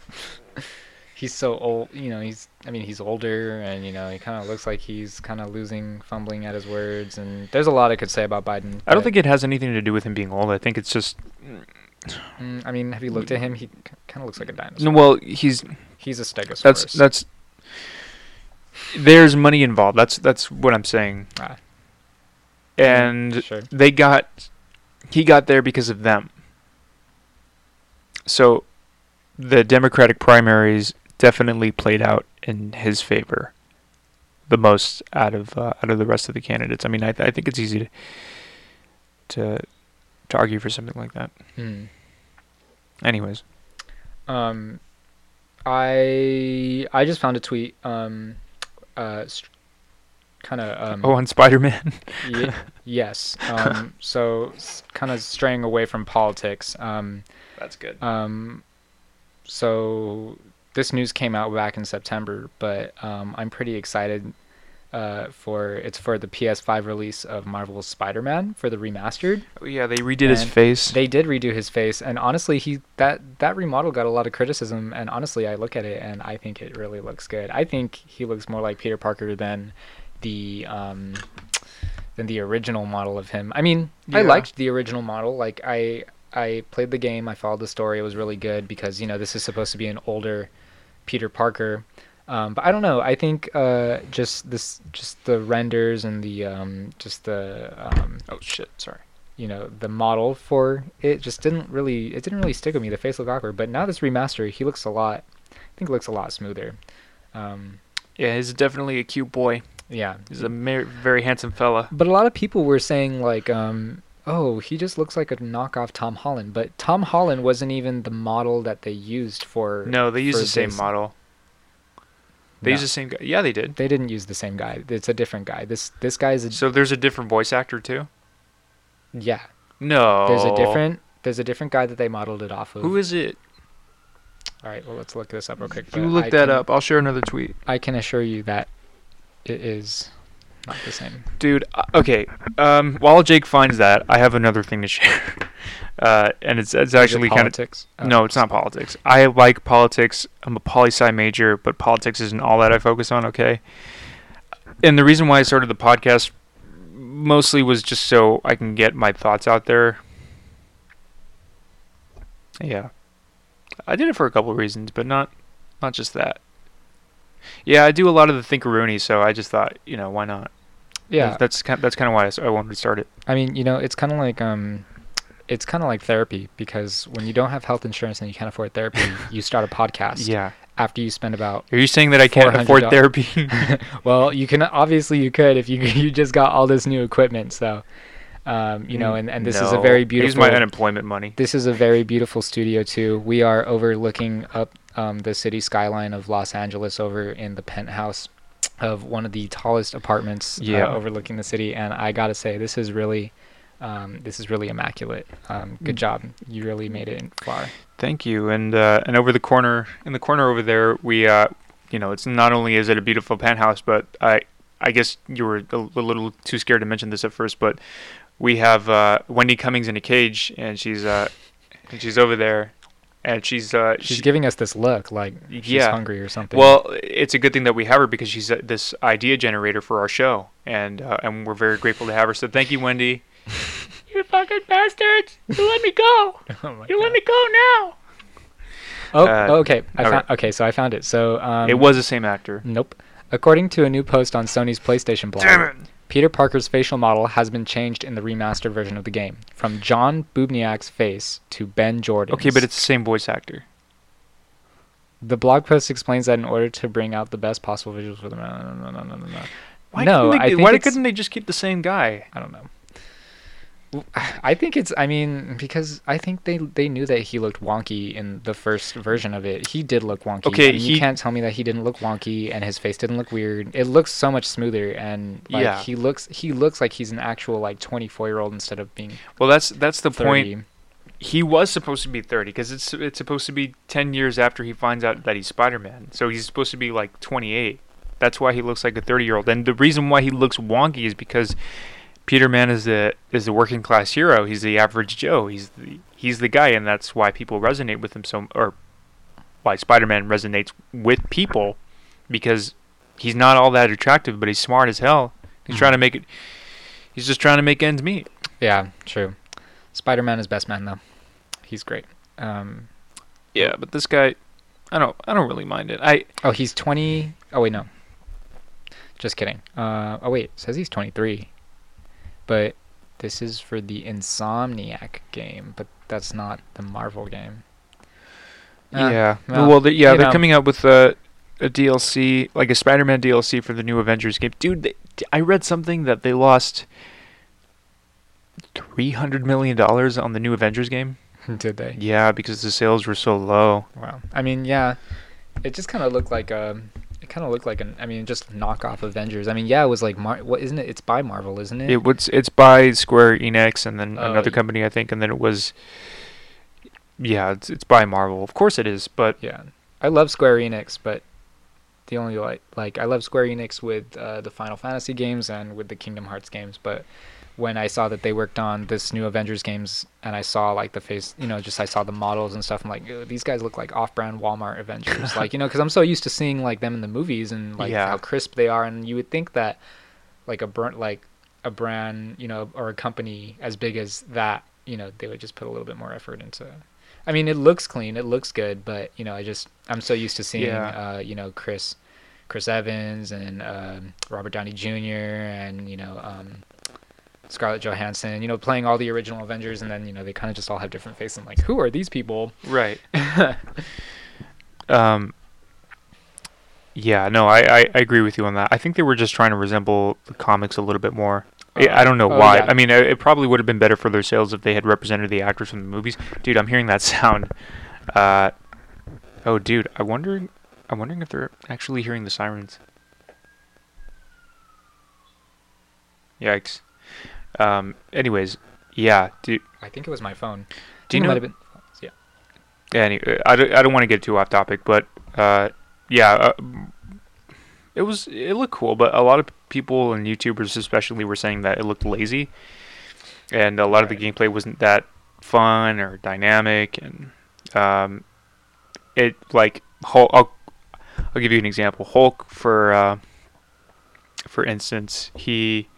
S2: *laughs* he's so old. You know, he's I mean, he's older, and you know, he kind of looks like he's kind of losing, fumbling at his words. And there's a lot I could say about Biden.
S1: I don't think it has anything to do with him being old. I think it's just
S2: Mm, I mean, have you looked at him? He kind of looks like a dinosaur.
S1: no, well, he's
S2: He's a stegosaurus.
S1: that's that's there's money involved. That's that's what I'm saying.
S2: Ah.
S1: And
S2: sure.
S1: they got he got there because of them. So the Democratic primaries definitely played out in his favor the most out of uh, out of the rest of the candidates. I mean, I th- I think it's easy to to to argue for something like that.
S2: Mm.
S1: Anyways,
S2: Um, I I just found a tweet. Um, uh, st- kind of um.
S1: oh, on Spider-Man.
S2: Ye- yes. Um, *laughs* so kind of straying away from politics. Um,
S1: That's good.
S2: um, so this news came out back in September, but um, I'm pretty excited uh, for it's for the PS5 release of Marvel's Spider-Man for the remastered.
S1: Oh, yeah, they redid his face.
S2: They did redo his face, and honestly, he that that remodel got a lot of criticism. And honestly, I look at it and I think it really looks good. I think he looks more like Peter Parker than the um than the original model of him. I mean, I liked the original model. Like I I played the game, I followed the story. It was really good because you know this is supposed to be an older Peter Parker. Um, but I don't know. I think uh, just this, just the renders and the um, just the um,
S1: oh shit, sorry.
S2: you know the model for it just didn't really it didn't really stick with me the face looked awkward but now this remaster he looks a lot i think looks a lot smoother um
S1: Yeah, he's definitely a cute boy.
S2: yeah
S1: He's a mer- very handsome fella.
S2: but a lot of people were saying like um oh he just looks like a knockoff tom holland but tom holland wasn't even the model that they used for
S1: No, they use
S2: for
S1: the same
S2: this.
S1: model. They
S2: No,
S1: use the same guy. Yeah, they did.
S2: they didn't use the same guy it's a different guy this this guy's a
S1: So there's a different voice actor too.
S2: yeah
S1: No.
S2: there's a different there's a different guy that they modeled it off of
S1: Who is it?
S2: all right well let's look this up real quick
S1: You look
S2: I
S1: that
S2: can-
S1: up. I'll share another tweet.
S2: I can assure you that it is not the same.
S1: Dude, uh, okay. Um, while Jake finds that, I have another thing to *laughs* share. Uh, and it's it's
S2: Is it
S1: actually kind of.
S2: Oh.
S1: no, it's not politics. I like politics. I'm a poli sci major, but politics isn't all that I focus on. Okay. And the reason why I started the podcast mostly was just so I can get my thoughts out there. Yeah, I did it for a couple of reasons, but not not just that. Yeah, I do a lot of the thinkeroonie, so I just thought, you know, why not?
S2: Yeah,
S1: that's kind that's kind of why I wanted to start it.
S2: I mean, you know, it's kind of like um, it's kind of like therapy because when you don't have health insurance and you can't afford therapy, *laughs* you start a podcast.
S1: Yeah.
S2: After you spend about
S1: Are you saying that I can't afford therapy? *laughs* *laughs*
S2: well, you can obviously you could if you you just got all this new equipment. So, um, you know, and, and this is a very beautiful.
S1: Use my unemployment money.
S2: This is a very beautiful studio too. We are overlooking up um, the city skyline of Los Angeles over in the penthouse of one of the tallest apartments
S1: Yeah.
S2: uh, overlooking the city. And I gotta say, this is really, um, this is really immaculate. Um, good
S1: Mm.
S2: job. You really made it far.
S1: Thank you. And uh, and over the corner, in the corner over there, we uh, you know, it's not only is it a beautiful penthouse, but I I guess you were a, a little too scared to mention this at first, but we have uh, Wendy Cummings in a cage, and she's uh, and she's over there, and she's uh,
S2: She's
S1: she-
S2: giving us this look like she's
S1: Yeah.
S2: hungry or something.
S1: Well, it's a good thing that we have her because she's uh, this idea generator for our show, and uh, and we're very grateful to have her. So thank you, Wendy. *laughs* you fucking bastards! You let me go! *laughs*
S2: oh
S1: You
S2: God.
S1: let me go now!
S2: Oh,
S1: uh,
S2: okay. I
S1: okay.
S2: found. Okay, so I found it. So um,
S1: it was the same actor.
S2: Nope. According to a new post on Sony's PlayStation blog, Peter Parker's facial model has been changed in the remastered version of the game, from John Bubniak's face to Ben Jordan's.
S1: Okay, but it's the same voice actor.
S2: the blog post explains that in order to bring out the best possible visuals for the no no no no no no. no.
S1: Why
S2: no,
S1: couldn't
S2: I think
S1: why couldn't they just keep the same guy?
S2: I don't know. I think it's. I mean, because I think they they knew that he looked wonky in the first version of it. He did look wonky.
S1: Okay, he-
S2: you can't tell me that he didn't look wonky and his face didn't look weird. It looks so much smoother and like
S1: Yeah.
S2: he looks he looks like he's an actual like 24 year old instead of being
S1: Well, that's that's the
S2: 30.
S1: point. He was supposed to be 30 because it's it's supposed to be 10 years after he finds out that he's Spider-Man. So he's supposed to be like 28. That's why he looks like a 30-year-old. And the reason why he looks wonky is because Peter Man is the is the working class hero. He's the average Joe. He's the he's the guy, and that's why people resonate with him so, or why Spider-Man resonates with people, because he's not all that attractive, but he's smart as hell. He's trying to make it. He's just trying to make ends meet.
S2: Yeah, true. Spider Man is best man though. He's great. Um,
S1: Yeah, but this guy, I don't, I don't really mind it. I
S2: oh, he's 20. Oh wait, no. Just kidding. Uh, oh wait, says he's 23. But this is for the Insomniac game, but that's not the Marvel game. Uh,
S1: yeah,
S2: well,
S1: well, they, yeah, they're
S2: know.
S1: coming out with a, a DLC, like a Spider-Man DLC for the new Avengers game. Dude, they, I read something that they lost three hundred million dollars on the new Avengers game. *laughs*
S2: Did they?
S1: Yeah, because the sales were so low.
S2: Wow. I mean, yeah. It just kind of looked like a. It kind of looked like an. I mean, just knockoff Avengers. I mean, yeah, it was like Mar. What isn't it? It's by Marvel, isn't it?
S1: It was, it's by Square Enix and then
S2: Oh,
S1: another
S2: y-
S1: company, I think, and then it was. Yeah, it's it's by Marvel. Of course it is, but
S2: Yeah, I love Square Enix, but the only like like I love Square Enix with uh, the Final Fantasy games and with the Kingdom Hearts games. But when I saw that they worked on this new Avengers games, and I saw like the face, you know, just I saw the models and stuff, I'm like, these guys look like off-brand Walmart Avengers, *laughs* like you know, because I'm so used to seeing like them in the movies and like
S1: Yeah.
S2: how crisp they are, and you would think that like a burnt like a brand, you know, or a company as big as that, you know, they would just put a little bit more effort into. I mean, it looks clean, it looks good, but you know, I just I'm so used to seeing,
S1: Yeah.
S2: uh, you know, Chris, Chris Evans and um, Robert Downey Jr. and you know um, Scarlett Johansson, you know, playing all the original Avengers, and then you know they kind of just all have different faces. I'm like, who are these people?
S1: right. *laughs* Um. Yeah, no, I, I, I agree with you on that. I think they were just trying to resemble the comics a little bit more. I- I don't know
S2: Oh,
S1: why.
S2: yeah.
S1: I mean, it it probably would have been better for their sales if they had represented the actors from the movies. Dude, I'm hearing that *laughs* sound. Uh, oh, dude, I wonder, I'm wondering if they're actually hearing the sirens. Yikes. Um. Anyways, yeah. Do
S2: I think it was my phone.
S1: do you know?
S2: been- yeah.
S1: Yeah, any, uh, I don't, I don't want to get too off topic, but uh, yeah, uh, it was it looked cool, but a lot of people and YouTubers especially were saying that it looked lazy, and a lot of the gameplay wasn't that fun or dynamic, and um, it like Hulk. I'll, I'll give you an example. Hulk, for uh, for instance, he.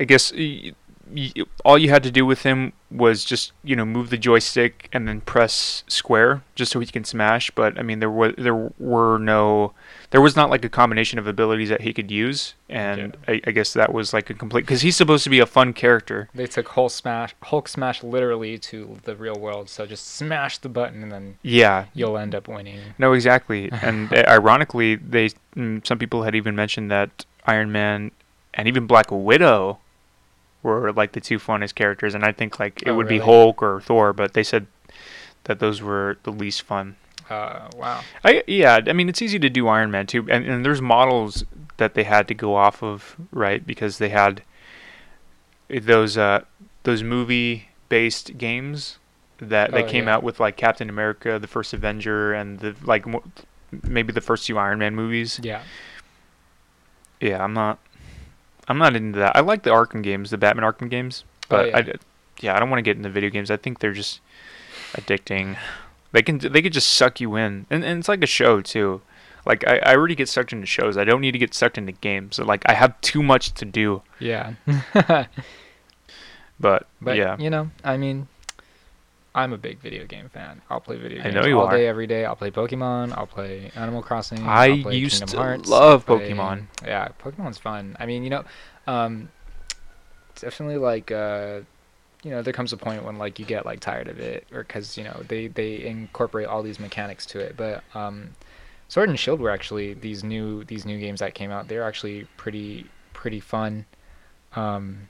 S1: I guess y- y- all you had to do with him was just you know move the joystick and then press square just so he can smash. But I mean there was there were no there was not like a combination of abilities that he could use, and I, I guess that was like a complete because he's supposed to be a fun character.
S2: They took Hulk smash, Hulk smash literally to the real world. So just smash the button, and then
S1: Yeah,
S2: you'll end up winning.
S1: no, exactly. *laughs* and uh, ironically, they mm, some people had even mentioned that Iron Man and even Black Widow were like the two funnest characters, and I think like it
S2: Oh,
S1: would be? Hulk or Thor, but they said that those were the least fun.
S2: Uh, wow.
S1: I yeah, I mean it's easy to do Iron Man too, and, and there's models that they had to go off of, right? Because they had those uh those movie based games that they
S2: Oh,
S1: came
S2: yeah.
S1: out with like Captain America, the first Avenger, and the like maybe the first two Iron Man movies.
S2: Yeah.
S1: Yeah, I'm not I'm not into that. I like the Arkham games, the Batman Arkham games,
S2: Oh,
S1: but
S2: yeah.
S1: I yeah, I don't want to get into video games. I think they're just addicting. They can they could just suck you in, and and it's like a show too. Like I, I already get sucked into shows. I don't need to get sucked into games. Like I have too much to do.
S2: Yeah. *laughs*
S1: But,
S2: But
S1: yeah,
S2: you know, I mean, I'm a big video game fan. I'll play video games I
S1: know you
S2: all
S1: are.
S2: day, every day. I'll play Pokemon. I'll play Animal Crossing.
S1: I
S2: I'll play
S1: used
S2: Kingdom
S1: to
S2: Hearts,
S1: love
S2: I'll play-
S1: Pokemon.
S2: Yeah, Pokemon's fun. I mean, you know, um, definitely like uh, you know there comes a point when like you get like tired of it or because you know they they incorporate all these mechanics to it but um sword and shield were actually these new these new games that came out they're actually pretty pretty fun um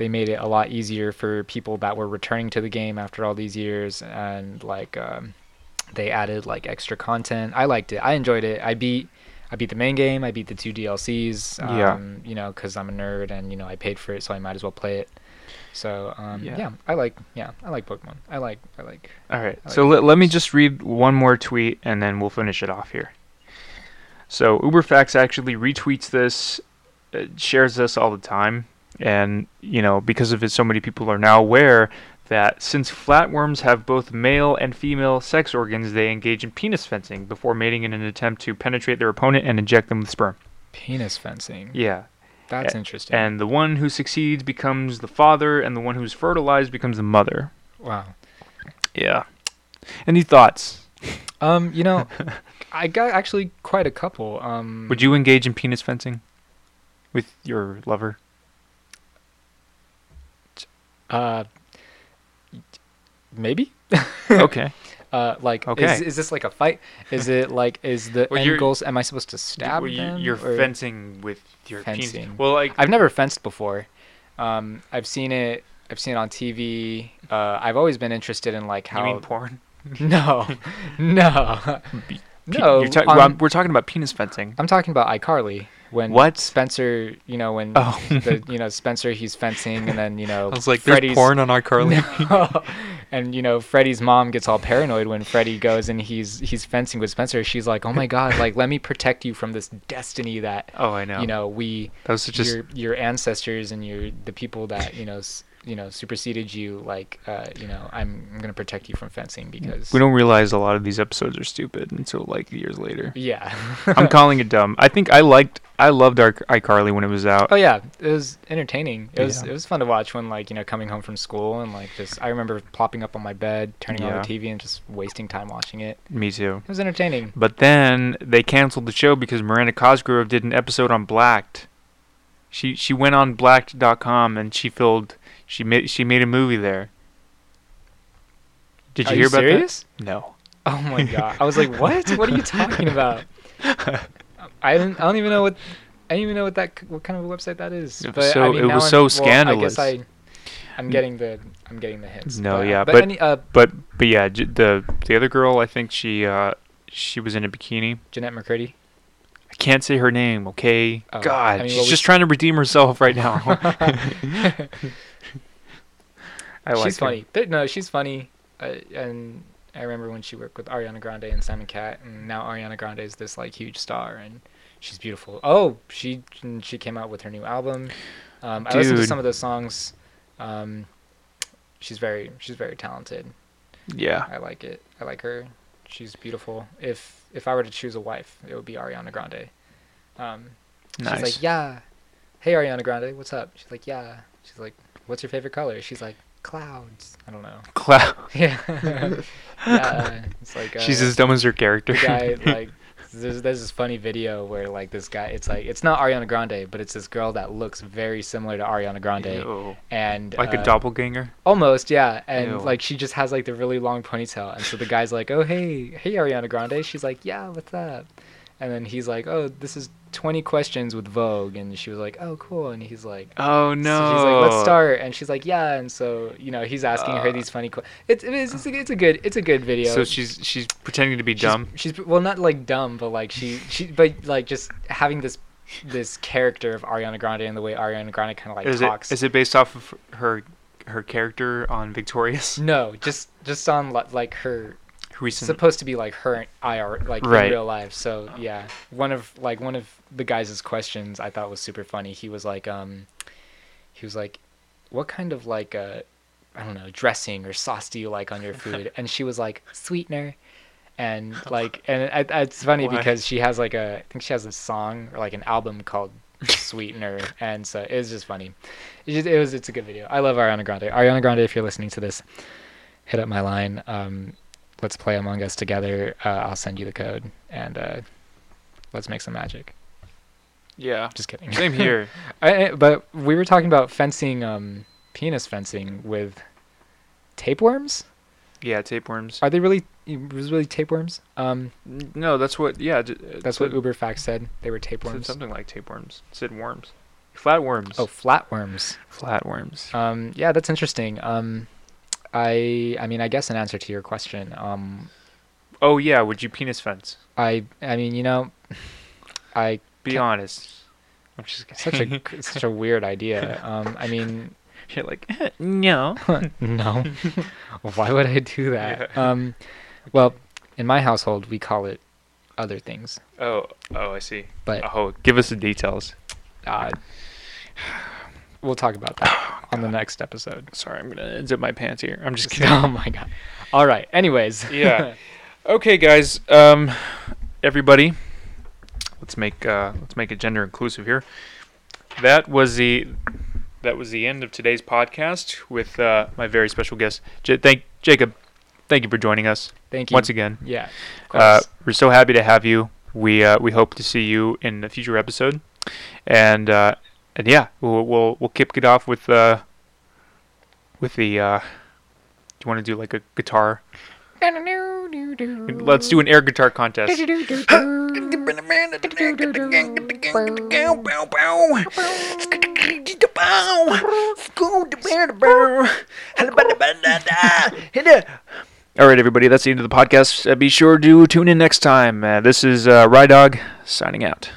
S2: they made it a lot easier for people that were returning to the game after all these years and like um they added like extra content i liked it i enjoyed it i beat I beat the main game. I beat the two DLCs. Um,
S1: Yeah.
S2: You know, because I'm a nerd and you know I paid for it, so I might as well play it. So um,
S1: Yeah.
S2: yeah. I like yeah I like Pokemon. I like I like.
S1: All right.
S2: I
S1: So
S2: like
S1: let, let me just read one more tweet and then we'll finish it off here. So UberFacts actually retweets this, uh, shares this all the time, and you know because of it, so many people are now aware that since flatworms have both male and female sex organs, they engage in penis fencing before mating in an attempt to penetrate their opponent and inject them with sperm.
S2: Penis fencing.
S1: Yeah.
S2: That's
S1: a-
S2: interesting.
S1: And the one who succeeds becomes the father, and the one who's fertilized becomes the mother.
S2: wow.
S1: Yeah. Any thoughts?
S2: Um, you know, *laughs* I got actually quite a couple. Um,
S1: Would you engage in penis fencing with your lover?
S2: Uh, maybe.
S1: Okay. *laughs*
S2: Uh, like,
S1: Okay.
S2: is, is this like a fight? Is it like, is the
S1: Well,
S2: end goals? Am I supposed to stab
S1: well, you,
S2: them?
S1: you're
S2: or-
S1: fencing with your penis.
S2: Fencing.
S1: Well, like
S2: I've never fenced before. Um, I've seen it. I've seen it on TV. Uh, I've always been interested in like how.
S1: you mean porn? *laughs*
S2: no, *laughs* no,
S1: Pe-
S2: no.
S1: ta-
S2: on-
S1: well, we're talking about penis fencing.
S2: I'm talking about iCarly when
S1: What?
S2: Spencer, you know, when
S1: Oh.
S2: the you know Spencer he's fencing and then you know
S1: I was like,
S2: Freddy's,
S1: there's porn on iCarly.
S2: No. *laughs* and you know Freddy's mom gets all paranoid when Freddy goes and he's he's fencing with Spencer. She's like, "Oh my god, like let me protect you from this destiny that
S1: oh, I know.
S2: you know we
S1: those are s-
S2: your your ancestors and your the people that you know s- you know superseded you like uh you know I'm, I'm gonna protect you from fencing because
S1: we don't realize a lot of these episodes are stupid until like years later.
S2: yeah *laughs*
S1: I'm calling it dumb. I think I liked, I loved our iCarly when it was out.
S2: oh yeah it was entertaining it was
S1: Yeah.
S2: it was fun to watch when like you know coming home from school and like just I remember plopping up on my bed turning on the TV and just wasting time watching it
S1: Me too.
S2: it was entertaining
S1: But then they canceled the show because Miranda Cosgrove did an episode on Blacked. She she went on Blacked.com and she filled she made she made a movie there. Did you
S2: Are
S1: hear
S2: you
S1: about
S2: serious?
S1: that? No.
S2: oh my god I was like what what are you talking about *laughs* I don't I don't even know what I don't even know what that what kind of a website that is.
S1: It was
S2: I
S1: so-
S2: mean,
S1: it was so
S2: well,
S1: scandalous.
S2: I guess I I'm getting the I'm getting the hints.
S1: No,
S2: but, uh,
S1: yeah,
S2: but,
S1: but-
S2: any, uh,
S1: But but yeah, j- the the other girl, I think she uh she was in a bikini.
S2: Jennette McCurdy.
S1: I can't say her name, okay?
S2: Oh,
S1: God,
S2: I mean,
S1: she's
S2: well, we
S1: just trying to redeem herself right now. *laughs* *laughs* I like
S2: she's
S1: her.
S2: funny. No, she's funny. Uh, and I remember when she worked with Ariana Grande and Sam & Cat, and now Ariana Grande is this like huge star, and she's beautiful. Oh, she she came out with her new album. Um, I listened to some of those songs. Um, she's very she's very talented.
S1: Yeah.
S2: I like it. I like her. She's beautiful. If if I were to choose a wife, it would be Ariana Grande. Um,
S1: Nice.
S2: She's like, yeah. Hey Ariana Grande, what's up? She's like, yeah. She's like, what's your favorite color? She's like, clouds. I don't know.
S1: Cloud. *laughs*
S2: Yeah. *laughs* yeah. It's like uh,
S1: She's as dumb as her character.
S2: the guy *laughs* like. There's, there's this funny video where like this guy it's like it's not Ariana Grande but it's this girl that looks very similar to Ariana Grande
S1: Ew.
S2: and
S1: Like a
S2: uh,
S1: doppelganger.
S2: Almost, yeah. And
S1: Ew.
S2: like she just has like the really long ponytail, and so the guy's like, "Oh hey, hey Ariana Grande." She's like, "Yeah, what's up?" And then he's like, "Oh, this is 20 questions with Vogue," and she was like, "Oh, cool." And he's like,
S1: Oh
S2: so
S1: no.
S2: she's like, "Let's start," and she's like, "Yeah." And so you know, he's asking her
S1: Uh.
S2: these funny questions. It's it is it's a, it's a good it's a good video.
S1: So she's she's pretending to be
S2: She's-
S1: dumb.
S2: She's, well, not like dumb, but like she she but like just having this this character of Ariana Grande and the way Ariana Grande kind of like
S1: is
S2: talks.
S1: it is it based off of her her character on Victorious?
S2: no, just just on like her
S1: Recent.
S2: supposed to be like her IR like
S1: Right.
S2: in real life. So yeah, one of like one of the guys' questions I thought was super funny. He was like, um, he was like, what kind of like uh, I don't know, dressing or sauce do you like on your *laughs* food? and she was like, sweetener. And *laughs* like, and it, it's funny
S1: Why?
S2: because she has like a, I think she has a song or like an album called Sweetener, *laughs* and so it was just funny. It, just, it was, it's a good video. I love Ariana Grande. Ariana Grande, if you're listening to this, hit up my line. Um, let's play Among Us together. Uh, I'll send you the code, and uh, let's make some magic.
S1: yeah.
S2: Just kidding.
S1: Same here. *laughs*
S2: I, but we were talking about fencing. Um, penis fencing with tapeworms.
S1: Yeah, tapeworms.
S2: Are they really? Was really tapeworms. Um,
S1: No, that's what. Yeah, d- uh,
S2: that's
S1: said-
S2: what UberFacts said. They were tapeworms.
S1: something like tapeworms. It said worms. Flatworms.
S2: Oh, flatworms.
S1: flatworms.
S2: Um, yeah, that's interesting. Um, I, I mean, I guess in answer to your question, um,
S1: Oh yeah, would you penis fence?
S2: I, I mean, you know, I
S1: Be honest. I'm just
S2: such a such a weird idea. Um, I mean, *laughs*
S1: You're like *laughs* no. *laughs*
S2: no, why would I do that?
S1: Yeah.
S2: Um, well, in my household, we call it other things,
S1: Oh, oh, I see.
S2: but
S1: Oh, give us the details.
S2: uh, we'll talk about that on the next episode.
S1: Sorry, I'm gonna zip my pants here. I'm just kidding. *laughs*
S2: oh my god! All right. Anyways.
S1: Yeah. *laughs* okay, guys. Um, everybody, let's make uh, let's make it gender inclusive here. That was the that was the end of today's podcast with uh, my very special guest. J- thank Jacob. Thank you for joining us
S2: Thank you.
S1: once again.
S2: Yeah.
S1: Uh, we're so happy to have you. We uh, we hope to see you in a future episode, and uh, and yeah, we'll we'll we'll kick it off with uh with the uh. Do you want to do like a guitar? Let's do an air guitar contest. *laughs* All right, everybody, that's the end of the podcast. Uh, be sure to tune in next time. Uh, this is uh, Rydog signing out.